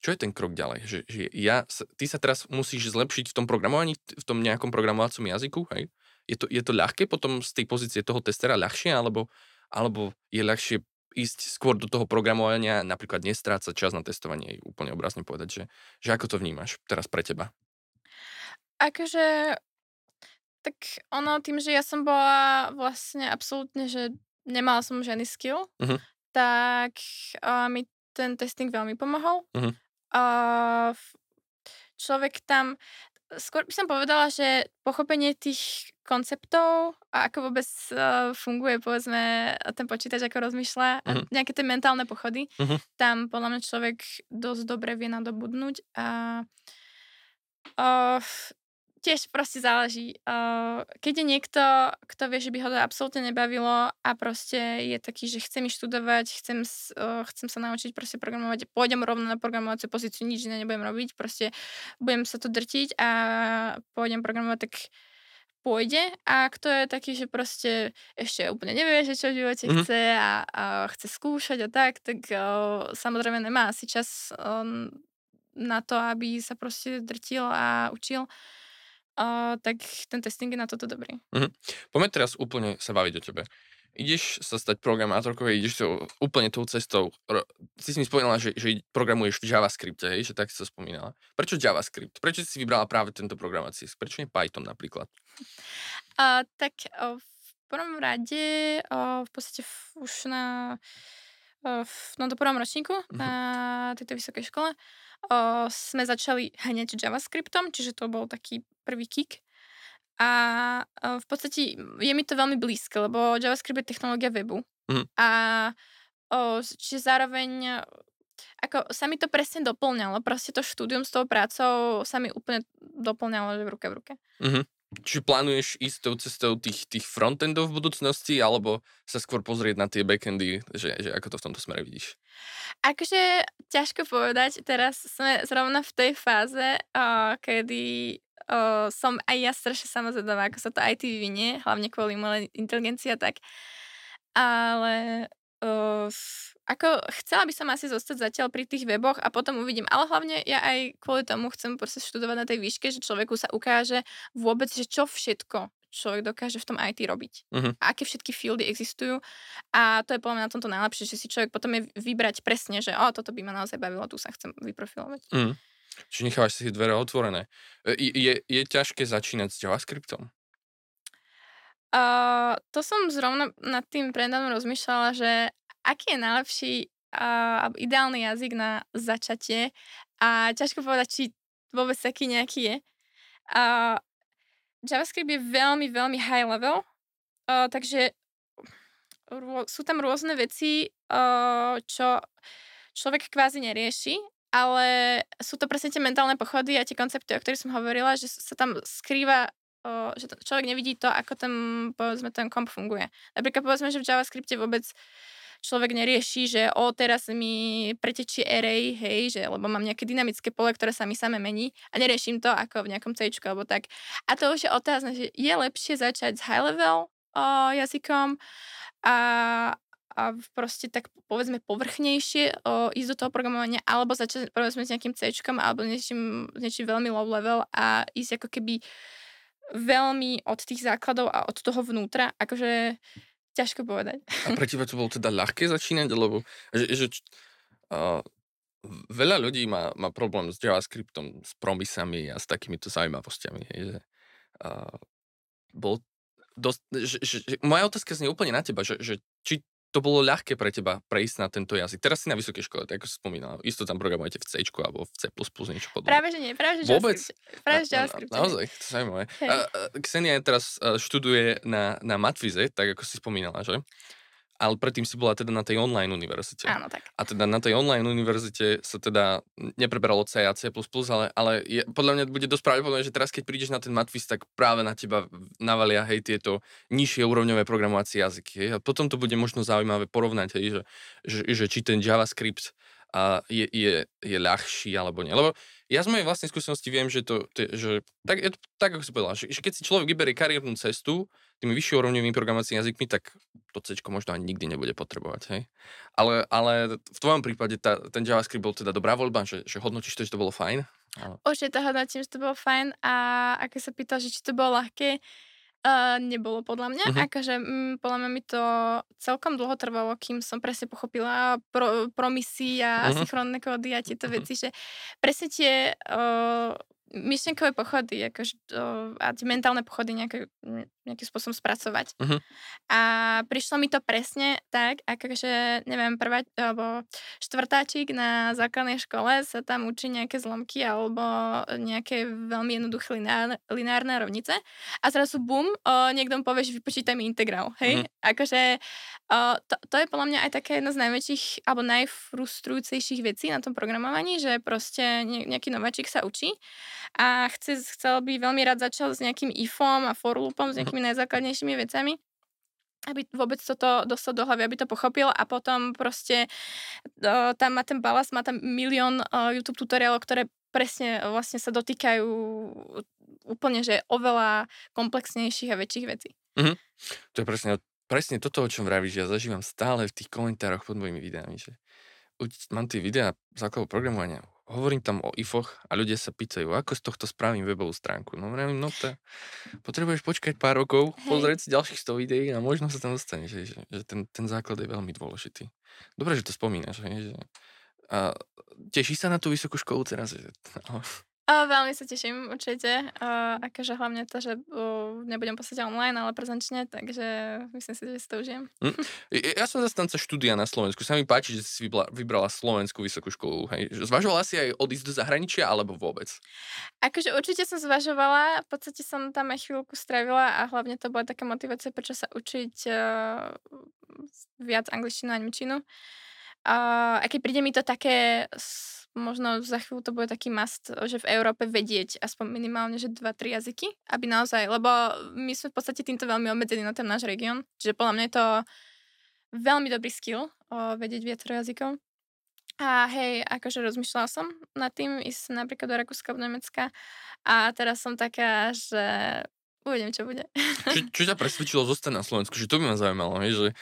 Čo je ten krok ďalej? Že, že ja, ty sa teraz musíš zlepšiť v tom programovaní, v tom nejakom programovacom jazyku, hej? Je to, je to ľahké potom z tej pozície toho testera ľahšie, alebo, alebo je ľahšie ísť skôr do toho programovania, napríklad nestrácať čas na testovanie, úplne obrazne povedať, že, že ako to vnímaš teraz pre teba? Akože, tak ono tým, že ja som bola vlastne absolútne, že nemala som žiadny skill, uh-huh. tak uh, mi ten testing veľmi pomohol. Uh-huh. Uh, človek tam, skôr by som povedala, že pochopenie tých konceptov a ako vôbec uh, funguje, povedzme, ten počítač, ako rozmýšľa, uh-huh. nejaké tie mentálne pochody, uh-huh. tam podľa mňa človek dosť dobre vie nadobudnúť a uh, tiež proste záleží. Uh, keď je niekto, kto vie, že by ho to absolútne nebavilo a proste je taký, že chce mi študovať, chcem, uh, chcem sa naučiť proste programovať, pôjdem rovno na programovaciu pozíciu, nič iné nebudem robiť, proste budem sa to drtiť a pôjdem programovať, tak pôjde a kto je taký, že proste ešte úplne nevie, že čo v živote mm-hmm. chce a, a chce skúšať a tak, tak uh, samozrejme nemá asi čas um, na to, aby sa proste drtil a učil uh, tak ten testing je na toto dobrý. Mm-hmm. Poďme teraz úplne sa baviť o tebe. Ideš sa stať programátorkou, ideš to úplne tou cestou. Si si mi spomínala, že, že programuješ v JavaScripte, hej, že tak si to spomínala. Prečo JavaScript? Prečo si vybrala práve tento programácií? Prečo nie Python napríklad? Uh, tak uh, v prvom rade uh, v podstate už na v, no do prvom ročníku mm-hmm. na tejto vysokej škole o, sme začali hneď JavaScriptom, čiže to bol taký prvý kick. A o, v podstate je mi to veľmi blízke, lebo JavaScript je technológia webu. Mm. A o, čiže zároveň ako sa mi to presne doplňalo. Proste to štúdium s tou prácou sa mi úplne doplňalo že v ruke v ruke. Mm-hmm. Či plánuješ ísť tou cestou tých, tých frontendov v budúcnosti, alebo sa skôr pozrieť na tie backendy, že, že ako to v tomto smere vidíš? Akože ťažko povedať, teraz sme zrovna v tej fáze, uh, kedy uh, som aj ja strašne samozvedavá, ako sa to IT vyvinie, hlavne kvôli umelej inteligencii a tak. Ale uh, ako chcela by som asi zostať zatiaľ pri tých weboch a potom uvidím. Ale hlavne ja aj kvôli tomu chcem proste študovať na tej výške, že človeku sa ukáže vôbec, že čo všetko človek dokáže v tom IT robiť. Uh-huh. A aké všetky fieldy existujú. A to je podľa mňa na tomto najlepšie, že si človek potom je vybrať presne, že o, toto by ma naozaj bavilo, tu sa chcem vyprofilovať. Uh-huh. Čiže nechávaš si dvere otvorené. Je, je, je ťažké začínať s JavaScriptom? Uh, to som zrovna nad tým predávno rozmýšľala, že aký je najlepší uh, ideálny jazyk na začatie a ťažko povedať, či vôbec taký nejaký je. Uh, JavaScript je veľmi, veľmi high level, uh, takže rô, sú tam rôzne veci, uh, čo človek kvázi nerieši, ale sú to presne tie mentálne pochody a tie koncepty, o ktorých som hovorila, že sa tam skrýva že človek nevidí to, ako ten, povedzme, ten komp funguje. Napríklad povedzme, že v JavaScripte vôbec človek nerieši, že o teraz mi pretečie array, hej, že lebo mám nejaké dynamické pole, ktoré sa mi same mení a neriešim to ako v nejakom C alebo tak. A to už je otázne, že je lepšie začať s high level o, jazykom a, a proste tak povedzme povrchnejšie o, ísť do toho programovania alebo začať povedzme s nejakým C alebo niečím, niečím veľmi low level a ísť ako keby veľmi od tých základov a od toho vnútra, akože Ťažko povedať. A pre teba to bolo teda ľahké začínať, lebo že, že uh, veľa ľudí má, má problém s JavaScriptom, s promisami a s takýmito zaujímavostiami. Hej, že, uh, bol dosť, že, že, že, moja otázka znie úplne na teba, že, že či to bolo ľahké pre teba prejsť na tento jazyk. Teraz si na vysokej škole, tak ako si spomínala, isto tam programujete v C alebo v C++, niečo podobné. Práve, že nie, práve, že Vôbec? Práve, že. Na, naozaj, to zaujímavé. Hey. Ksenia teraz študuje na, na Matvize, tak ako si spomínala, že? Ale predtým si bola teda na tej online univerzite. Áno, tak. A teda na tej online univerzite sa teda nepreberalo C a C++, ale, ale je, podľa mňa bude dosť pravdepodobné, že teraz keď prídeš na ten Matvis, tak práve na teba navalia hej tieto nižšie úrovňové programovacie jazyky. Hej. A potom to bude možno zaujímavé porovnať, hej, že, že, že či ten JavaScript a je, je, je ľahší alebo nie. Lebo ja z mojej vlastnej skúsenosti viem, že to, to že, tak, tak ako si povedal, že, že keď si človek vyberie kariérnu cestu tými vyššie úrovňovými programovacími jazykmi, tak to C možno ani nikdy nebude potrebovať, hej. Ale, ale v tvojom prípade tá, ten JavaScript bol teda dobrá voľba, že, že hodnotíš to, že to bolo fajn? Ale... Určite to hodnotím, že to bolo fajn a ako sa pýtal, že či to bolo ľahké, Uh, nebolo podľa mňa, uh-huh. akože mm, podľa mňa mi to celkom dlho trvalo, kým som presne pochopila pro, promisy a uh-huh. synchronné kódy a tieto uh-huh. veci, že presne tie uh, myšlenkové pochody akože, uh, a tie mentálne pochody nejaké, nejakým spôsobom spracovať. Uh-huh. A prišlo mi to presne tak, akože, neviem, prvá, alebo štvrtáčik na základnej škole sa tam učí nejaké zlomky alebo nejaké veľmi jednoduché lineárne, lineárne rovnice a zrazu bum, uh, niekto mu povie, že vypočítaj mi integrál, hej? Uh-huh. Akože uh, to, to je podľa mňa aj také jedna z najväčších alebo najfrustrujúcejších vecí na tom programovaní, že proste nejaký nováčik sa učí a chce, chcel by veľmi rád začal s nejakým ifom a for loopom, s mhm. Nejakými najzákladnejšími vecami aby vôbec toto dostal do hlavy, aby to pochopil a potom proste uh, tam má ten balast, má tam milión uh, YouTube tutoriálov, ktoré presne vlastne sa dotýkajú úplne, že oveľa komplexnejších a väčších vecí. Mm-hmm. To je presne, presne toto, o čom vravíš. Ja zažívam stále v tých komentároch pod mojimi videami, že mám tie videá základov programovania, hovorím tam o ifoch a ľudia sa pýtajú, ako z tohto spravím webovú stránku. No vravím, no to potrebuješ počkať pár rokov, Hej. pozrieť si ďalších 100 videí a možno sa tam dostane, že, že, že ten, ten základ je veľmi dôležitý. Dobre, že to spomínaš, že, a teší sa na tú vysokú školu teraz? Že, O, veľmi sa teším určite. O, akože hlavne to, že nebudem podstate online, ale prezenčne, takže myslím si, že si to užijem. Hm. Ja som zastanca štúdia na Slovensku. Sa mi páči, že si vybrala, vybrala Slovenskú vysokú školu. Hej. Zvažovala si aj odísť do zahraničia, alebo vôbec? Akože určite som zvažovala. V podstate som tam aj chvíľku strávila a hlavne to bola taká motivácia, prečo sa učiť uh, viac angličtinu a nemčinu. Uh, a keď príde mi to také, možno za chvíľu to bude taký must, že v Európe vedieť aspoň minimálne, že dva, tri jazyky, aby naozaj, lebo my sme v podstate týmto veľmi obmedzení na ten náš región, čiže podľa mňa je to veľmi dobrý skill, uh, vedieť viacero jazykov. A hej, akože rozmýšľala som nad tým ísť napríklad do Rakúska, do Nemecka a teraz som taká, že uvidím, čo bude. Čo, čo ťa presvedčilo zostať na Slovensku? Že to by ma zaujímalo, že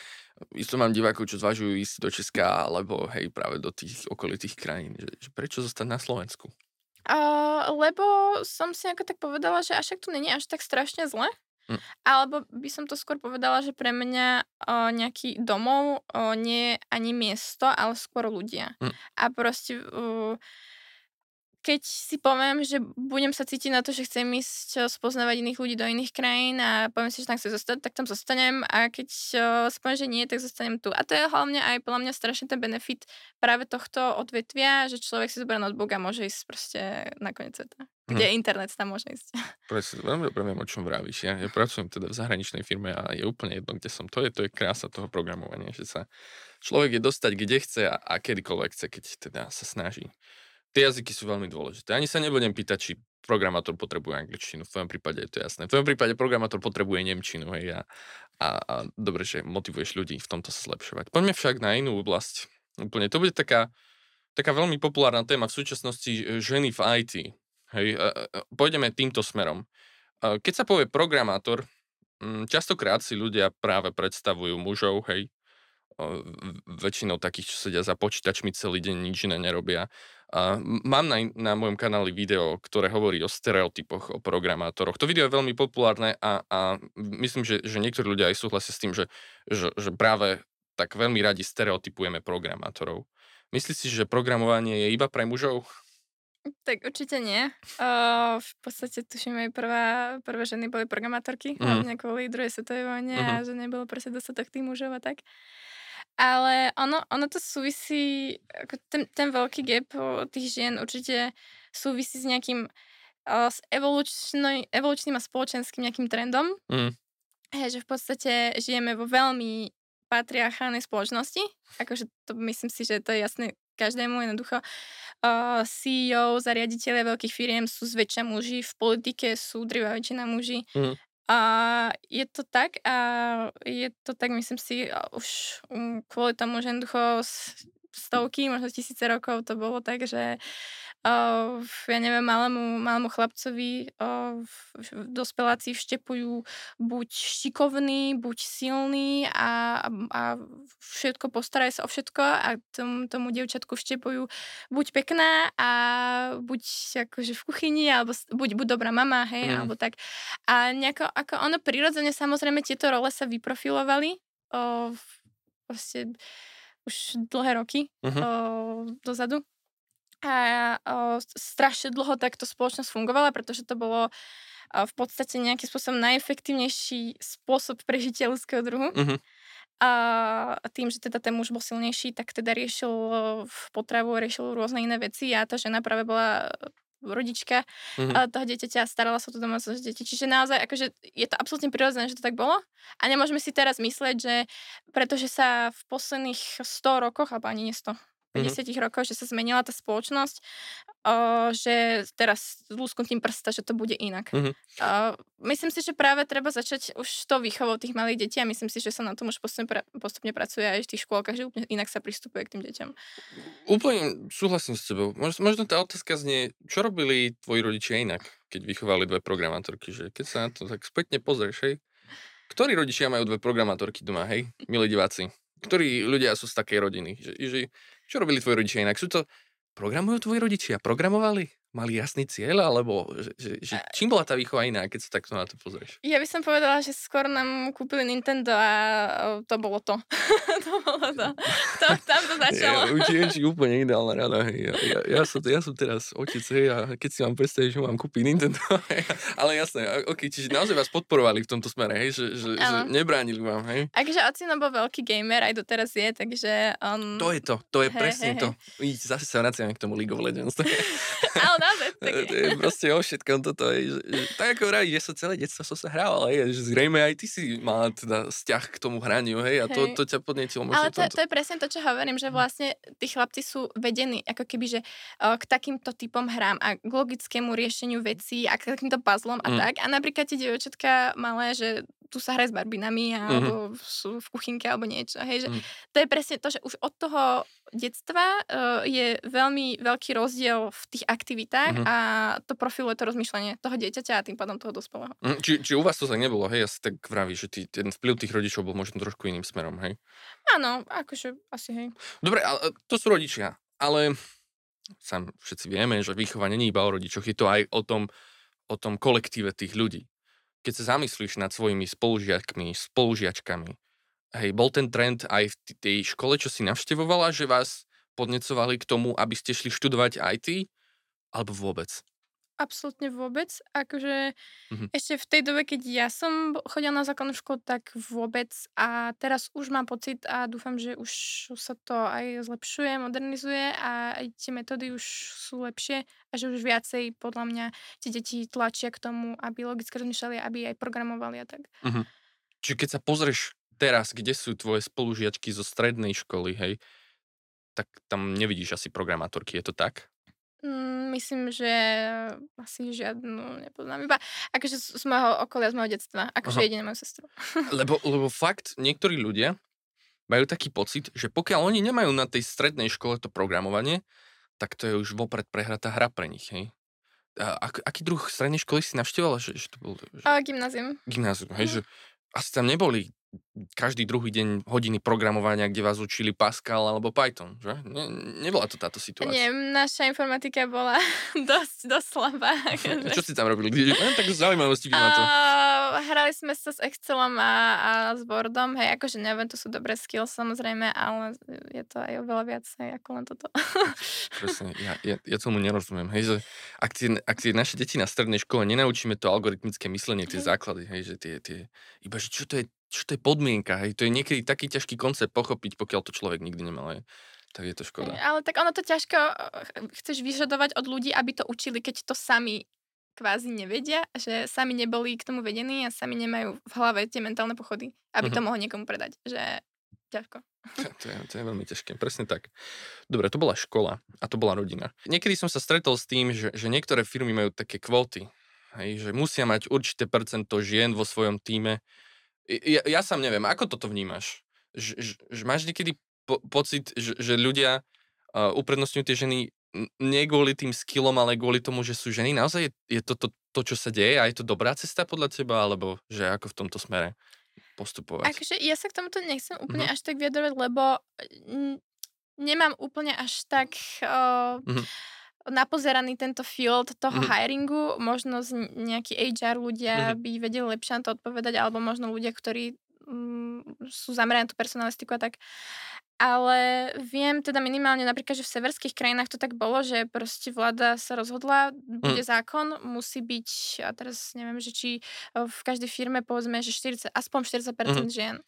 isto mám divákov, čo zvažujú ísť do Česka, alebo hej, práve do tých okolitých krajín. Že, že prečo zostať na Slovensku? Uh, lebo som si ako tak povedala, že až tu není až tak strašne zle. Hm. Alebo by som to skôr povedala, že pre mňa o, nejaký domov o, nie je ani miesto, ale skôr ľudia. Hm. A proste o, keď si poviem, že budem sa cítiť na to, že chcem ísť spoznávať iných ľudí do iných krajín a poviem si, že tam chcem zostať, tak tam zostanem a keď si poviem, že nie, tak zostanem tu. A to je hlavne aj podľa mňa strašne ten benefit práve tohto odvetvia, že človek si zoberie notebook a môže ísť proste na koniec sveta. Kde hm. internet tam môže ísť. Presne, veľmi dobre viem, o čom vravíš. Ja, ja pracujem teda v zahraničnej firme a je úplne jedno, kde som. To je, to je krása toho programovania, že sa človek je dostať kde chce a, a kedykoľvek chce, keď teda sa snaží tie jazyky sú veľmi dôležité. Ani sa nebudem pýtať, či programátor potrebuje angličtinu. V tvojom prípade je to jasné. V tvojom prípade programátor potrebuje nemčinu. Hej, a, a, a dobre, že motivuješ ľudí v tomto sa zlepšovať. Poďme však na inú oblasť. Úplne. To bude taká, taká veľmi populárna téma v súčasnosti e, ženy v IT. Hej, a, a, pôjdeme týmto smerom. Keď sa povie programátor, častokrát si ľudia práve predstavujú mužov, hej, väčšinou takých, čo sedia za počítačmi celý deň, nič iné nerobia. A mám na, na mojom kanáli video, ktoré hovorí o stereotypoch, o programátoroch. To video je veľmi populárne a, a myslím, že, že niektorí ľudia aj súhlasia s tým, že, že, že práve tak veľmi radi stereotypujeme programátorov. Myslíš si, že programovanie je iba pre mužov? Tak určite nie. Uh, v podstate tuším aj prvá, prvé ženy boli programátorky, mm. hlavne kvôli druhej svetovej vojne mm-hmm. a že nebolo proste dostatok tých mužov a tak. Ale ono, ono to súvisí, ako ten, ten veľký gap tých žien určite súvisí s nejakým uh, s evolučným a spoločenským nejakým trendom. Mm. Hej, že v podstate žijeme vo veľmi patriarchálnej spoločnosti. Akože to myslím si, že to je jasné každému jednoducho. Uh, CEO, zariaditeľe veľkých firiem sú zväčša muži, v politike sú drvá väčšina muži. Mm. A je to tak a je to tak, myslím si, už um, kvôli tomu, že jednoducho stovky, možno tisíce rokov to bolo tak, že uh, ja neviem, malému, malému chlapcovi uh, dospeláci vštepujú buď šikovný, buď silný a, a všetko postaraj sa o všetko a tomu, tomu dievčatku vštepujú buď pekná a buď akože v kuchyni, alebo buď, buď dobrá mama, hej, mm. alebo tak. A nejako, ako ono prirodzene, samozrejme, tieto role sa vyprofilovali uh, proste už dlhé roky uh-huh. o, dozadu. A o, strašne dlho takto spoločnosť fungovala, pretože to bolo v podstate nejakým spôsobom najefektívnejší spôsob prežitia ľudského druhu. Uh-huh. A tým, že teda ten muž bol silnejší, tak teda riešil v potravu, riešil rôzne iné veci a tá žena práve bola rodička mm-hmm. toho dieťaťa a starala sa o tú domácnosť dieťa. Čiže naozaj akože je to absolútne prirodzené, že to tak bolo a nemôžeme si teraz mysleť, že pretože sa v posledných 100 rokoch, alebo ani nie 100, 50 mm-hmm. rokov, že sa zmenila tá spoločnosť, o, že teraz lúsknutím prsta, že to bude inak. Mm-hmm. O, myslím si, že práve treba začať už to výchovou tých malých detí a myslím si, že sa na tom už postupne, pra, postupne pracuje aj v tých škôlkach, že úplne inak sa pristupuje k tým deťom. Úplne súhlasím s tebou. Možno, možno tá otázka znie, čo robili tvoji rodičia inak, keď vychovali dve programátorky, že keď sa na to tak spätne pozrieš, hej, ktorí rodičia majú dve programátorky doma, hej, milí diváci? Ktorí ľudia sú z takej rodiny? Že, že čo robili tvoji rodičia inak? Sú to, programujú tvoji rodičia? Programovali? Mali jasný cieľ, alebo že, že, čím bola tá výchova iná, keď sa takto na to pozrieš? Ja by som povedala, že skôr nám kúpili Nintendo a to bolo to. to bolo to. to. Tam to začalo. Ja, Učienčík úplne ideálna rada. Ja, ja, ja, som, ja som teraz otec, hej, a keď si mám predstaviť, že mám kúpiť Nintendo, ale jasné, ok, čiže naozaj vás podporovali v tomto smere, hej, že, že, že nebránili vám, hej? Takže ocino bol veľký gamer, aj doteraz je, takže on... To je to, to je hej, presne hej, to. Hej. Zase sa vraciame k tomu League of Legends. ale naozaj to je proste o všetkom toto. Je, že, tak ako vraví, že sa celé detstvo som sa hrával, hej, že zrejme aj ty si mala teda vzťah k tomu hraniu, hej, a to, to ťa podnietilo možno Ale to, to je presne to, čo hovorím, že vlastne tí chlapci sú vedení ako keby, že k takýmto typom hrám a k logickému riešeniu vecí a k takýmto puzzlom a mm. tak. A napríklad tie dievčatka malé, že tu sa hraje s barbinami mhm. alebo mm-hmm. sú v kuchynke alebo niečo. Hej, že mm. To je presne to, že už od toho detstva uh, je veľmi veľký rozdiel v tých aktivitách mm-hmm. a to profiluje to rozmýšľanie toho dieťaťa a tým pádom toho dospelého. Mm, či, či u vás to tak nebolo, hej? Asi tak vraví, že tý, ten vplyv tých rodičov bol možno trošku iným smerom, hej? Áno, akože asi hej. Dobre, ale to sú rodičia, ale sám všetci vieme, že výchova není iba o rodičoch, je to aj o tom, o tom kolektíve tých ľudí keď sa zamyslíš nad svojimi spolužiakmi, spolužiačkami, hej, bol ten trend aj v tej škole, čo si navštevovala, že vás podnecovali k tomu, aby ste šli študovať IT, alebo vôbec? Absolútne vôbec. Akože mm-hmm. ešte v tej dobe, keď ja som chodila na základnú školu, tak vôbec. A teraz už mám pocit a dúfam, že už sa to aj zlepšuje, modernizuje a aj tie metódy už sú lepšie a že už viacej podľa mňa tie deti tlačia k tomu, aby logicky rozmýšľali, aby aj programovali a tak. Mm-hmm. Čiže keď sa pozrieš teraz, kde sú tvoje spolužiačky zo strednej školy, hej, tak tam nevidíš asi programátorky, je to tak? Mm, myslím, že asi žiadnu nepoznám. Iba akože z, z môjho okolia, z môjho detstva. Akože jediné moju sestru. lebo, lebo fakt, niektorí ľudia majú taký pocit, že pokiaľ oni nemajú na tej strednej škole to programovanie, tak to je už vopred prehratá hra pre nich, hej? A, ak, aký druh strednej školy si navštevovala? Že, že to bol, že... A, gymnázium. Gymnázium, hej, mm. že asi tam neboli každý druhý deň hodiny programovania, kde vás učili Pascal alebo Python, že? Ne, nebola to táto situácia. Nie, naša informatika bola dosť, dosť slabá. Akože. Čo ste tam robili? Kde, len tak zaujímavosti na to. Hrali sme sa s Excelom a, a s Boardom, hej, akože neviem, to sú dobré skills samozrejme, ale je to aj oveľa viac, hej, ako len toto. Presne, ja, ja, ja tomu nerozumiem, hej, že ak tie, ak tie naše deti na strednej škole nenaučíme to algoritmické myslenie, tie základy, hej, že tie, tie iba, že čo to je čo to je podmienka, hej, to je niekedy taký ťažký koncept pochopiť, pokiaľ to človek nikdy nemal, hej. Tak je to škoda. Ale tak ono to ťažko eh, chceš vyžadovať od ľudí, aby to učili, keď to sami kvázi nevedia, že sami neboli k tomu vedení a sami nemajú v hlave tie mentálne pochody, aby uh-huh. to mhm. mohol niekomu predať. Že ťažko. To je, to je veľmi ťažké, presne tak. Dobre, to bola škola a to bola rodina. Niekedy som sa stretol s tým, že, že niektoré firmy majú také kvóty, hej, že musia mať určité percento žien vo svojom týme, ja, ja sám neviem, ako toto vnímaš? Že, že, že máš niekedy po, pocit, že, že ľudia uh, uprednostňujú tie ženy nie kvôli tým skillom, ale kvôli tomu, že sú ženy? Naozaj je, je to, to to, čo sa deje a je to dobrá cesta podľa teba, alebo že ako v tomto smere postupovať? Akože ja sa k tomuto nechcem úplne mm-hmm. až tak vyjadrovať, lebo nemám úplne až tak... Uh, mm-hmm napozeraný tento field toho mm. hiringu, možno z nejakí HR ľudia mm. by vedeli lepšie na to odpovedať, alebo možno ľudia, ktorí mm, sú zameraní na tú personalistiku a tak. Ale viem teda minimálne napríklad, že v severských krajinách to tak bolo, že proste vláda sa rozhodla, bude mm. zákon, musí byť, a teraz neviem, že či v každej firme povedzme, že 40, aspoň 40% mm. žien.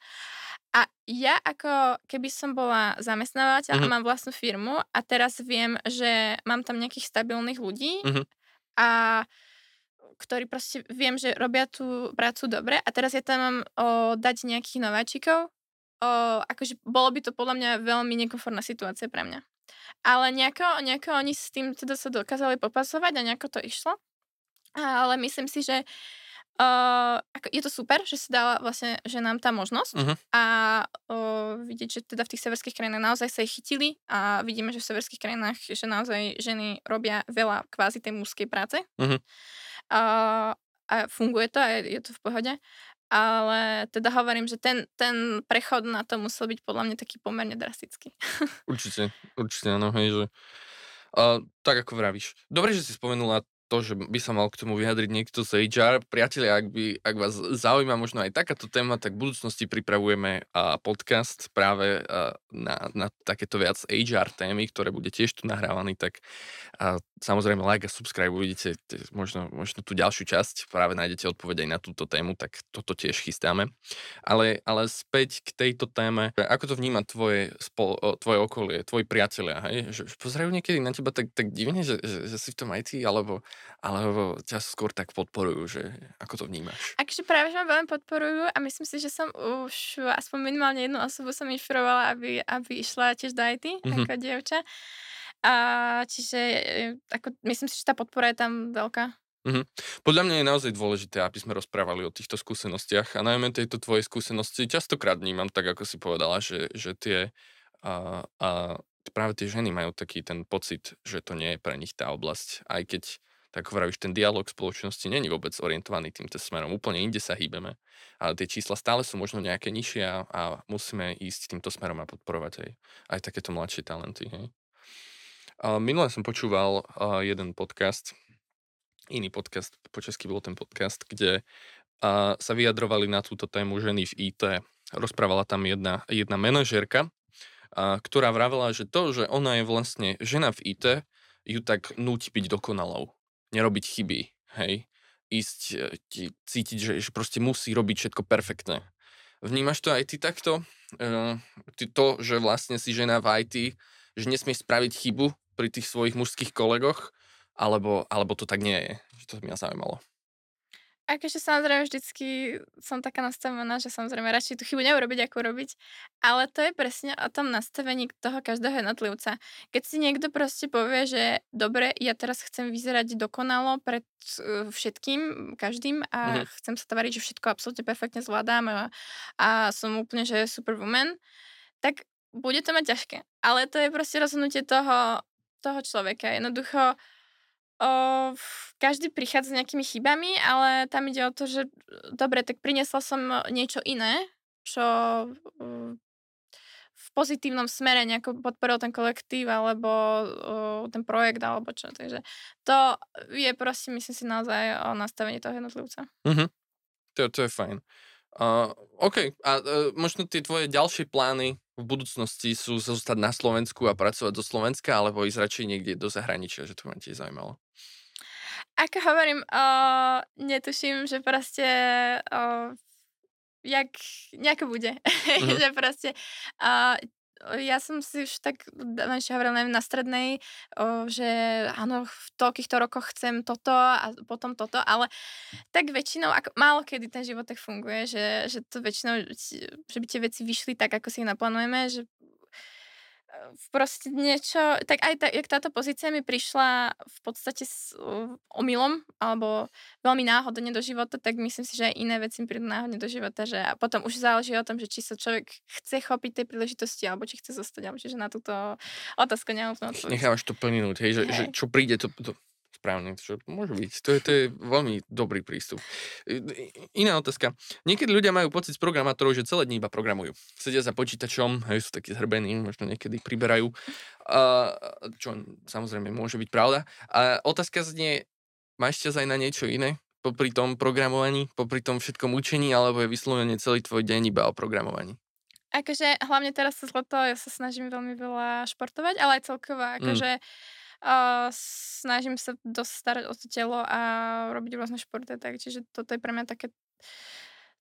A ja ako keby som bola zamestnávateľ mm-hmm. a mám vlastnú firmu a teraz viem, že mám tam nejakých stabilných ľudí mm-hmm. a ktorí proste viem, že robia tú prácu dobre a teraz ja tam mám o, dať nejakých nováčikov, o, akože bolo by to podľa mňa veľmi nekomfortná situácia pre mňa. Ale nejako, nejako oni s tým teda sa dokázali popasovať a nejako to išlo. Ale myslím si, že Uh, ako, je to super, že sa dala vlastne že nám tá možnosť uh-huh. a uh, vidieť, že teda v tých severských krajinách naozaj sa ich chytili a vidíme, že v severských krajinách, že naozaj ženy robia veľa kvázi tej mužskej práce uh-huh. uh, a funguje to a je, je to v pohode. Ale teda hovorím, že ten, ten prechod na to musel byť podľa mňa taký pomerne drastický. Určite, určite áno, hej, že Uh, tak ako vravíš. Dobre, že si spomenula to, že by sa mal k tomu vyjadriť niekto z HR. Priatelia, ak, by, ak vás zaujíma možno aj takáto téma, tak v budúcnosti pripravujeme podcast práve na, na takéto viac HR témy, ktoré bude tiež tu nahrávaný, tak samozrejme like a subscribe, uvidíte možno, možno tú ďalšiu časť, práve nájdete odpoveď aj na túto tému, tak toto tiež chystáme. Ale, ale späť k tejto téme, ako to vníma tvoje, spol, tvoje okolie, tvoji priatelia, hej? Že, pozerajú niekedy na teba tak, tak divne, že, že, že si v tom IT, alebo, alebo ťa skôr tak podporujú, že ako to vnímaš? Akže práve, že ma veľmi podporujú a myslím si, že som už aspoň minimálne jednu osobu som inšpirovala, aby, aby išla tiež do IT, mm-hmm. ako dievča. A čiže e, ako, myslím si, že tá podpora je tam veľká. Mm-hmm. Podľa mňa je naozaj dôležité, aby sme rozprávali o týchto skúsenostiach a najmä tejto tvojej skúsenosti častokrát vnímam tak, ako si povedala, že, že tie a, a práve tie ženy majú taký ten pocit, že to nie je pre nich tá oblasť, aj keď tak hovoríš, ten dialog spoločnosti není vôbec orientovaný týmto smerom. Úplne inde sa hýbeme. Ale tie čísla stále sú možno nejaké nižšie a, a musíme ísť týmto smerom a podporovať aj, aj takéto mladšie talenty. Hej? Minule som počúval jeden podcast, iný podcast, po česky bol ten podcast, kde sa vyjadrovali na túto tému ženy v IT. Rozprávala tam jedna, jedna manažérka, ktorá vravela, že to, že ona je vlastne žena v IT, ju tak núti byť dokonalou. Nerobiť chyby, hej. Ísť, e, cítiť, že, že proste musí robiť všetko perfektné. Vnímaš to aj ty takto? Uh, ty to, že vlastne si žena v IT, že nesmieš spraviť chybu pri tých svojich mužských kolegoch, alebo, alebo to tak nie je? Že to mňa zaujímalo. Akože samozrejme vždycky som taká nastavená, že samozrejme radšej tú chybu neurobiť, ako robiť, ale to je presne o tom nastavení toho každého jednotlivca. Keď si niekto proste povie, že dobre, ja teraz chcem vyzerať dokonalo pred uh, všetkým, každým a mm-hmm. chcem sa tvariť, že všetko absolútne perfektne zvládam a, a som úplne, že superwoman, tak bude to mať ťažké. Ale to je proste rozhodnutie toho, toho človeka. Jednoducho o, každý prichádza s nejakými chybami, ale tam ide o to, že dobre, tak priniesla som niečo iné, čo v pozitívnom smere nejako podporil ten kolektív alebo o, ten projekt alebo čo. Takže to je proste, myslím si, naozaj o nastavení toho jednotlivca. Mm-hmm. To, to je fajn. Uh, OK, a uh, možno tie tvoje ďalšie plány v budúcnosti sú zostať na Slovensku a pracovať do Slovenska, alebo ísť radšej niekde do zahraničia, že to ma tiež zaujímalo. Ako hovorím, uh, netuším, že proste uh, jak nejako bude. Mm-hmm. že proste uh, ja som si už tak ešte hovorila, neviem, na strednej, že áno, v toľkýchto rokoch chcem toto a potom toto, ale tak väčšinou, ako, málo kedy ten život tak funguje, že, že to väčšinou, že by tie veci vyšli tak, ako si ich naplánujeme, že proste niečo, tak aj tak, jak táto pozícia mi prišla v podstate s uh, omylom, alebo veľmi náhodne do života, tak myslím si, že aj iné veci mi prídu náhodne do života, že a potom už záleží o tom, že či sa človek chce chopiť tej príležitosti, alebo či chce zostať, alebo čiže na túto otázku nemám Nechávaš to plninúť, hej, že, hej. že čo príde, to, to, správne, čo môže byť. To je, to je veľmi dobrý prístup. Iná otázka. Niekedy ľudia majú pocit z programátorov, že celé dní iba programujú. Sedia za počítačom, hej, sú takí zhrbení, možno niekedy priberajú, čo samozrejme môže byť pravda. A otázka znie, máš čas aj na niečo iné? Popri tom programovaní, popri tom všetkom učení, alebo je vyslovene celý tvoj deň iba o programovaní? Akože hlavne teraz sa zlato, ja sa snažím veľmi veľa športovať, ale aj celkovo, mm. akože mm Uh, snažím sa dosť starať o to telo a robiť rôzne športy, tak čiže toto je pre mňa také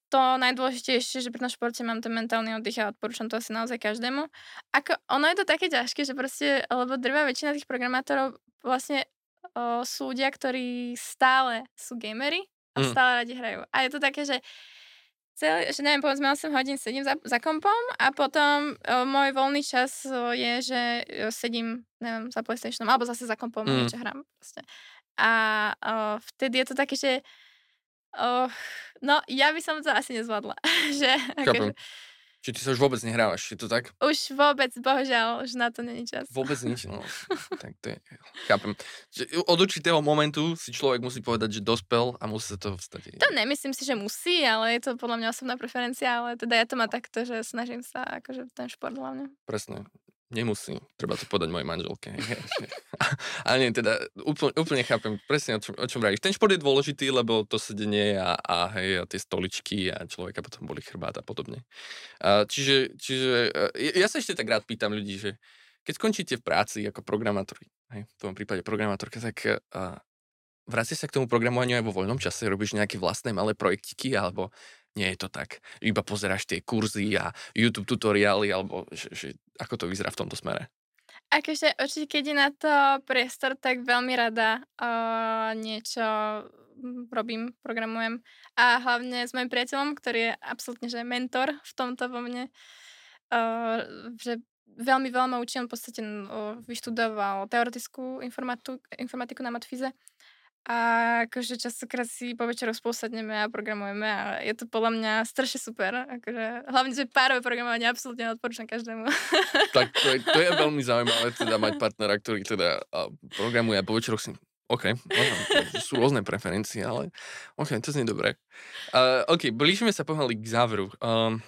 to najdôležitejšie, že pri tom športe mám ten mentálny oddych a odporúčam to asi naozaj každému. Ako, ono je to také ťažké, že proste, lebo drvá väčšina tých programátorov vlastne o, sú ľudia, ktorí stále sú gamery a mm. stále radi hrajú. A je to také, že celý, že neviem, povedzme 8 hodín sedím za, za kompom a potom o, môj voľný čas o, je, že o, sedím, neviem, za PlayStationom alebo zase za kompom mm. niečo hrám proste. A o, vtedy je to také, že o, no, ja by som to asi nezvládla. že, akože, Či ty sa už vôbec nehrávaš, je to tak? Už vôbec, bohužiaľ, už na to není čas. Vôbec nič, no. tak to je, chápem. Že od určitého momentu si človek musí povedať, že dospel a musí sa to vstať. To nemyslím si, že musí, ale je to podľa mňa osobná preferencia, ale teda ja to mám takto, že snažím sa akože ten šport hlavne. Presne. Nemusí, treba to podať mojej manželke. Ale nie, teda úplne, úplne chápem presne, o čom, o čom Ten šport je dôležitý, lebo to sedenie a, a, hej, a tie stoličky a človeka potom boli chrbát a podobne. A, čiže, čiže ja, ja sa ešte tak rád pýtam ľudí, že keď skončíte v práci ako programátori, hej, v tom prípade programátorka, tak uh, vracia sa k tomu programovaniu aj vo voľnom čase, robíš nejaké vlastné malé projektiky, alebo nie je to tak. Iba pozeráš tie kurzy a YouTube tutoriály, alebo že, že, ako to vyzerá v tomto smere? Akože určite, keď je na to priestor, tak veľmi rada uh, niečo robím, programujem. A hlavne s mojim priateľom, ktorý je absolútne že mentor v tomto vo mne, uh, že veľmi veľa ma učil, v podstate uh, vyštudoval teoretickú informatiku na matfize a akože častokrát si po večeroch spôsadneme a programujeme a je to podľa mňa strašne super. Akože, hlavne, že párové programovanie absolútne odporúčam každému. Tak to je, to je veľmi zaujímavé teda mať partnera, ktorý teda programuje a po večeroch si OK, sú rôzne preferencie, ale OK, to znie dobre. Uh, OK, blížime sa pomaly k záveru. Um,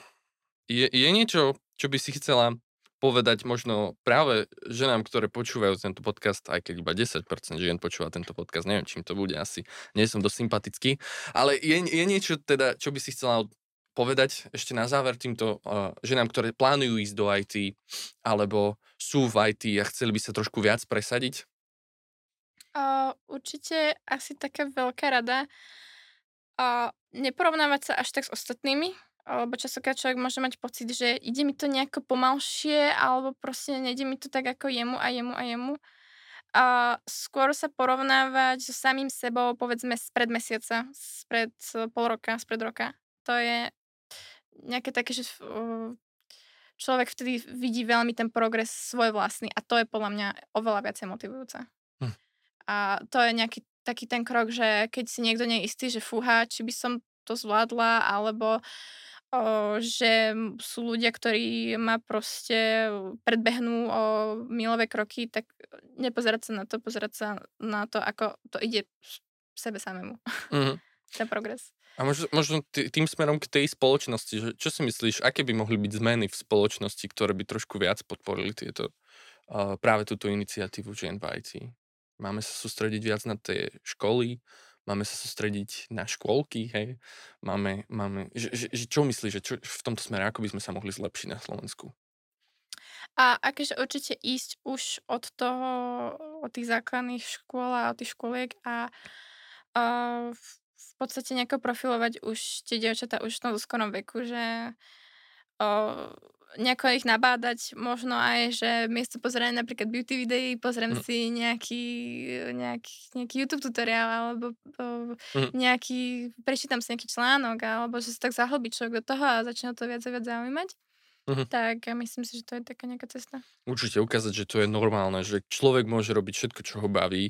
je, je niečo, čo by si chcela povedať možno práve ženám, ktoré počúvajú tento podcast, aj keď iba 10% žien počúva tento podcast, neviem, čím to bude, asi nie som dosť sympatický, ale je, je niečo teda, čo by si chcela povedať ešte na záver týmto uh, ženám, ktoré plánujú ísť do IT, alebo sú v IT a chceli by sa trošku viac presadiť? Uh, určite asi taká veľká rada uh, neporovnávať sa až tak s ostatnými, alebo častokrát človek môže mať pocit, že ide mi to nejako pomalšie, alebo proste nejde mi to tak ako jemu a jemu a jemu. A skôr sa porovnávať so samým sebou, povedzme, spred mesiaca, spred e, pol roka, spred roka. To je nejaké také, že človek vtedy vidí veľmi ten progres svoj vlastný a to je podľa mňa oveľa viacej motivujúce. Hm. A to je nejaký taký ten krok, že keď si niekto nie je istý, že fúha, či by som to zvládla, alebo O, že sú ľudia, ktorí ma proste predbehnú o milové kroky, tak nepozerať sa na to, pozerať sa na to, ako to ide sebe samému. Mm-hmm. Ten progres. A možno, možno tým smerom k tej spoločnosti, že čo si myslíš, aké by mohli byť zmeny v spoločnosti, ktoré by trošku viac podporili tieto, uh, práve túto iniciatívu Žien v IT? Máme sa sústrediť viac na tie školy, máme sa sústrediť na škôlky, hej, máme, máme že, že, že čo myslíš, že čo, v tomto smere, ako by sme sa mohli zlepšiť na Slovensku? A akéže určite ísť už od toho, od tých základných škôl a od tých školiek a, a v podstate nejako profilovať už tie dievčatá už v tom skorom veku, že o, nejako ich nabádať, možno aj, že miesto pozerania napríklad beauty videí, pozriem mm. si nejaký, nejaký, nejaký YouTube tutoriál, alebo o, mm. nejaký, prečítam si nejaký článok, alebo že sa tak zahlbí človek do toho a začne to viac a viac zaujímať. Mm-hmm. Tak ja myslím si, že to je taká nejaká cesta. Určite ukázať, že to je normálne, že človek môže robiť všetko, čo ho baví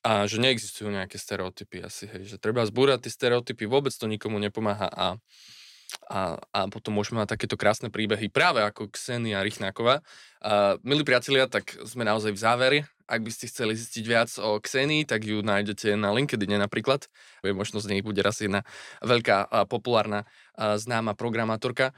a že neexistujú nejaké stereotypy asi, hej, že treba zbúrať tie stereotypy, vôbec to nikomu nepomáha a a, a potom môžeme mať takéto krásne príbehy práve ako Ksenia Rychnáková. Uh, milí priatelia, tak sme naozaj v závere. Ak by ste chceli zistiť viac o Ksenii, tak ju nájdete na LinkedIn napríklad. Možno z nej bude raz jedna veľká populárna známa programátorka.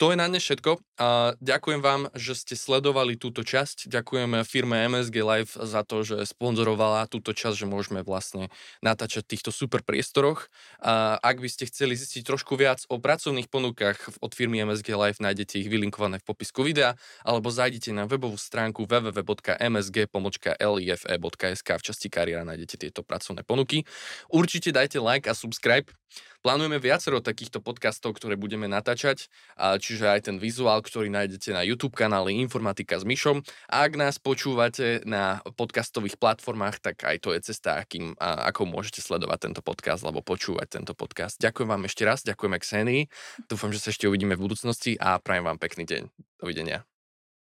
To je na dnes všetko. A ďakujem vám, že ste sledovali túto časť. Ďakujeme firme MSG Live za to, že sponzorovala túto časť, že môžeme vlastne natáčať v týchto super priestoroch. A ak by ste chceli zistiť trošku viac o pracovných ponukách od firmy MSG Live, nájdete ich vylinkované v popisku videa, alebo zajdite na webovú stránku www.msg.life.sk v časti kariéra nájdete tieto pracovné ponuky. Určite dajte like a subscribe. Plánujeme viacero takýchto podcastov, ktoré budeme natáčať, čiže aj ten vizuál, ktorý nájdete na YouTube kanáli Informatika s Myšom. A ak nás počúvate na podcastových platformách, tak aj to je cesta, akým, ako môžete sledovať tento podcast alebo počúvať tento podcast. Ďakujem vám ešte raz, ďakujeme Xenii. Dúfam, že sa ešte uvidíme v budúcnosti a prajem vám pekný deň. Dovidenia.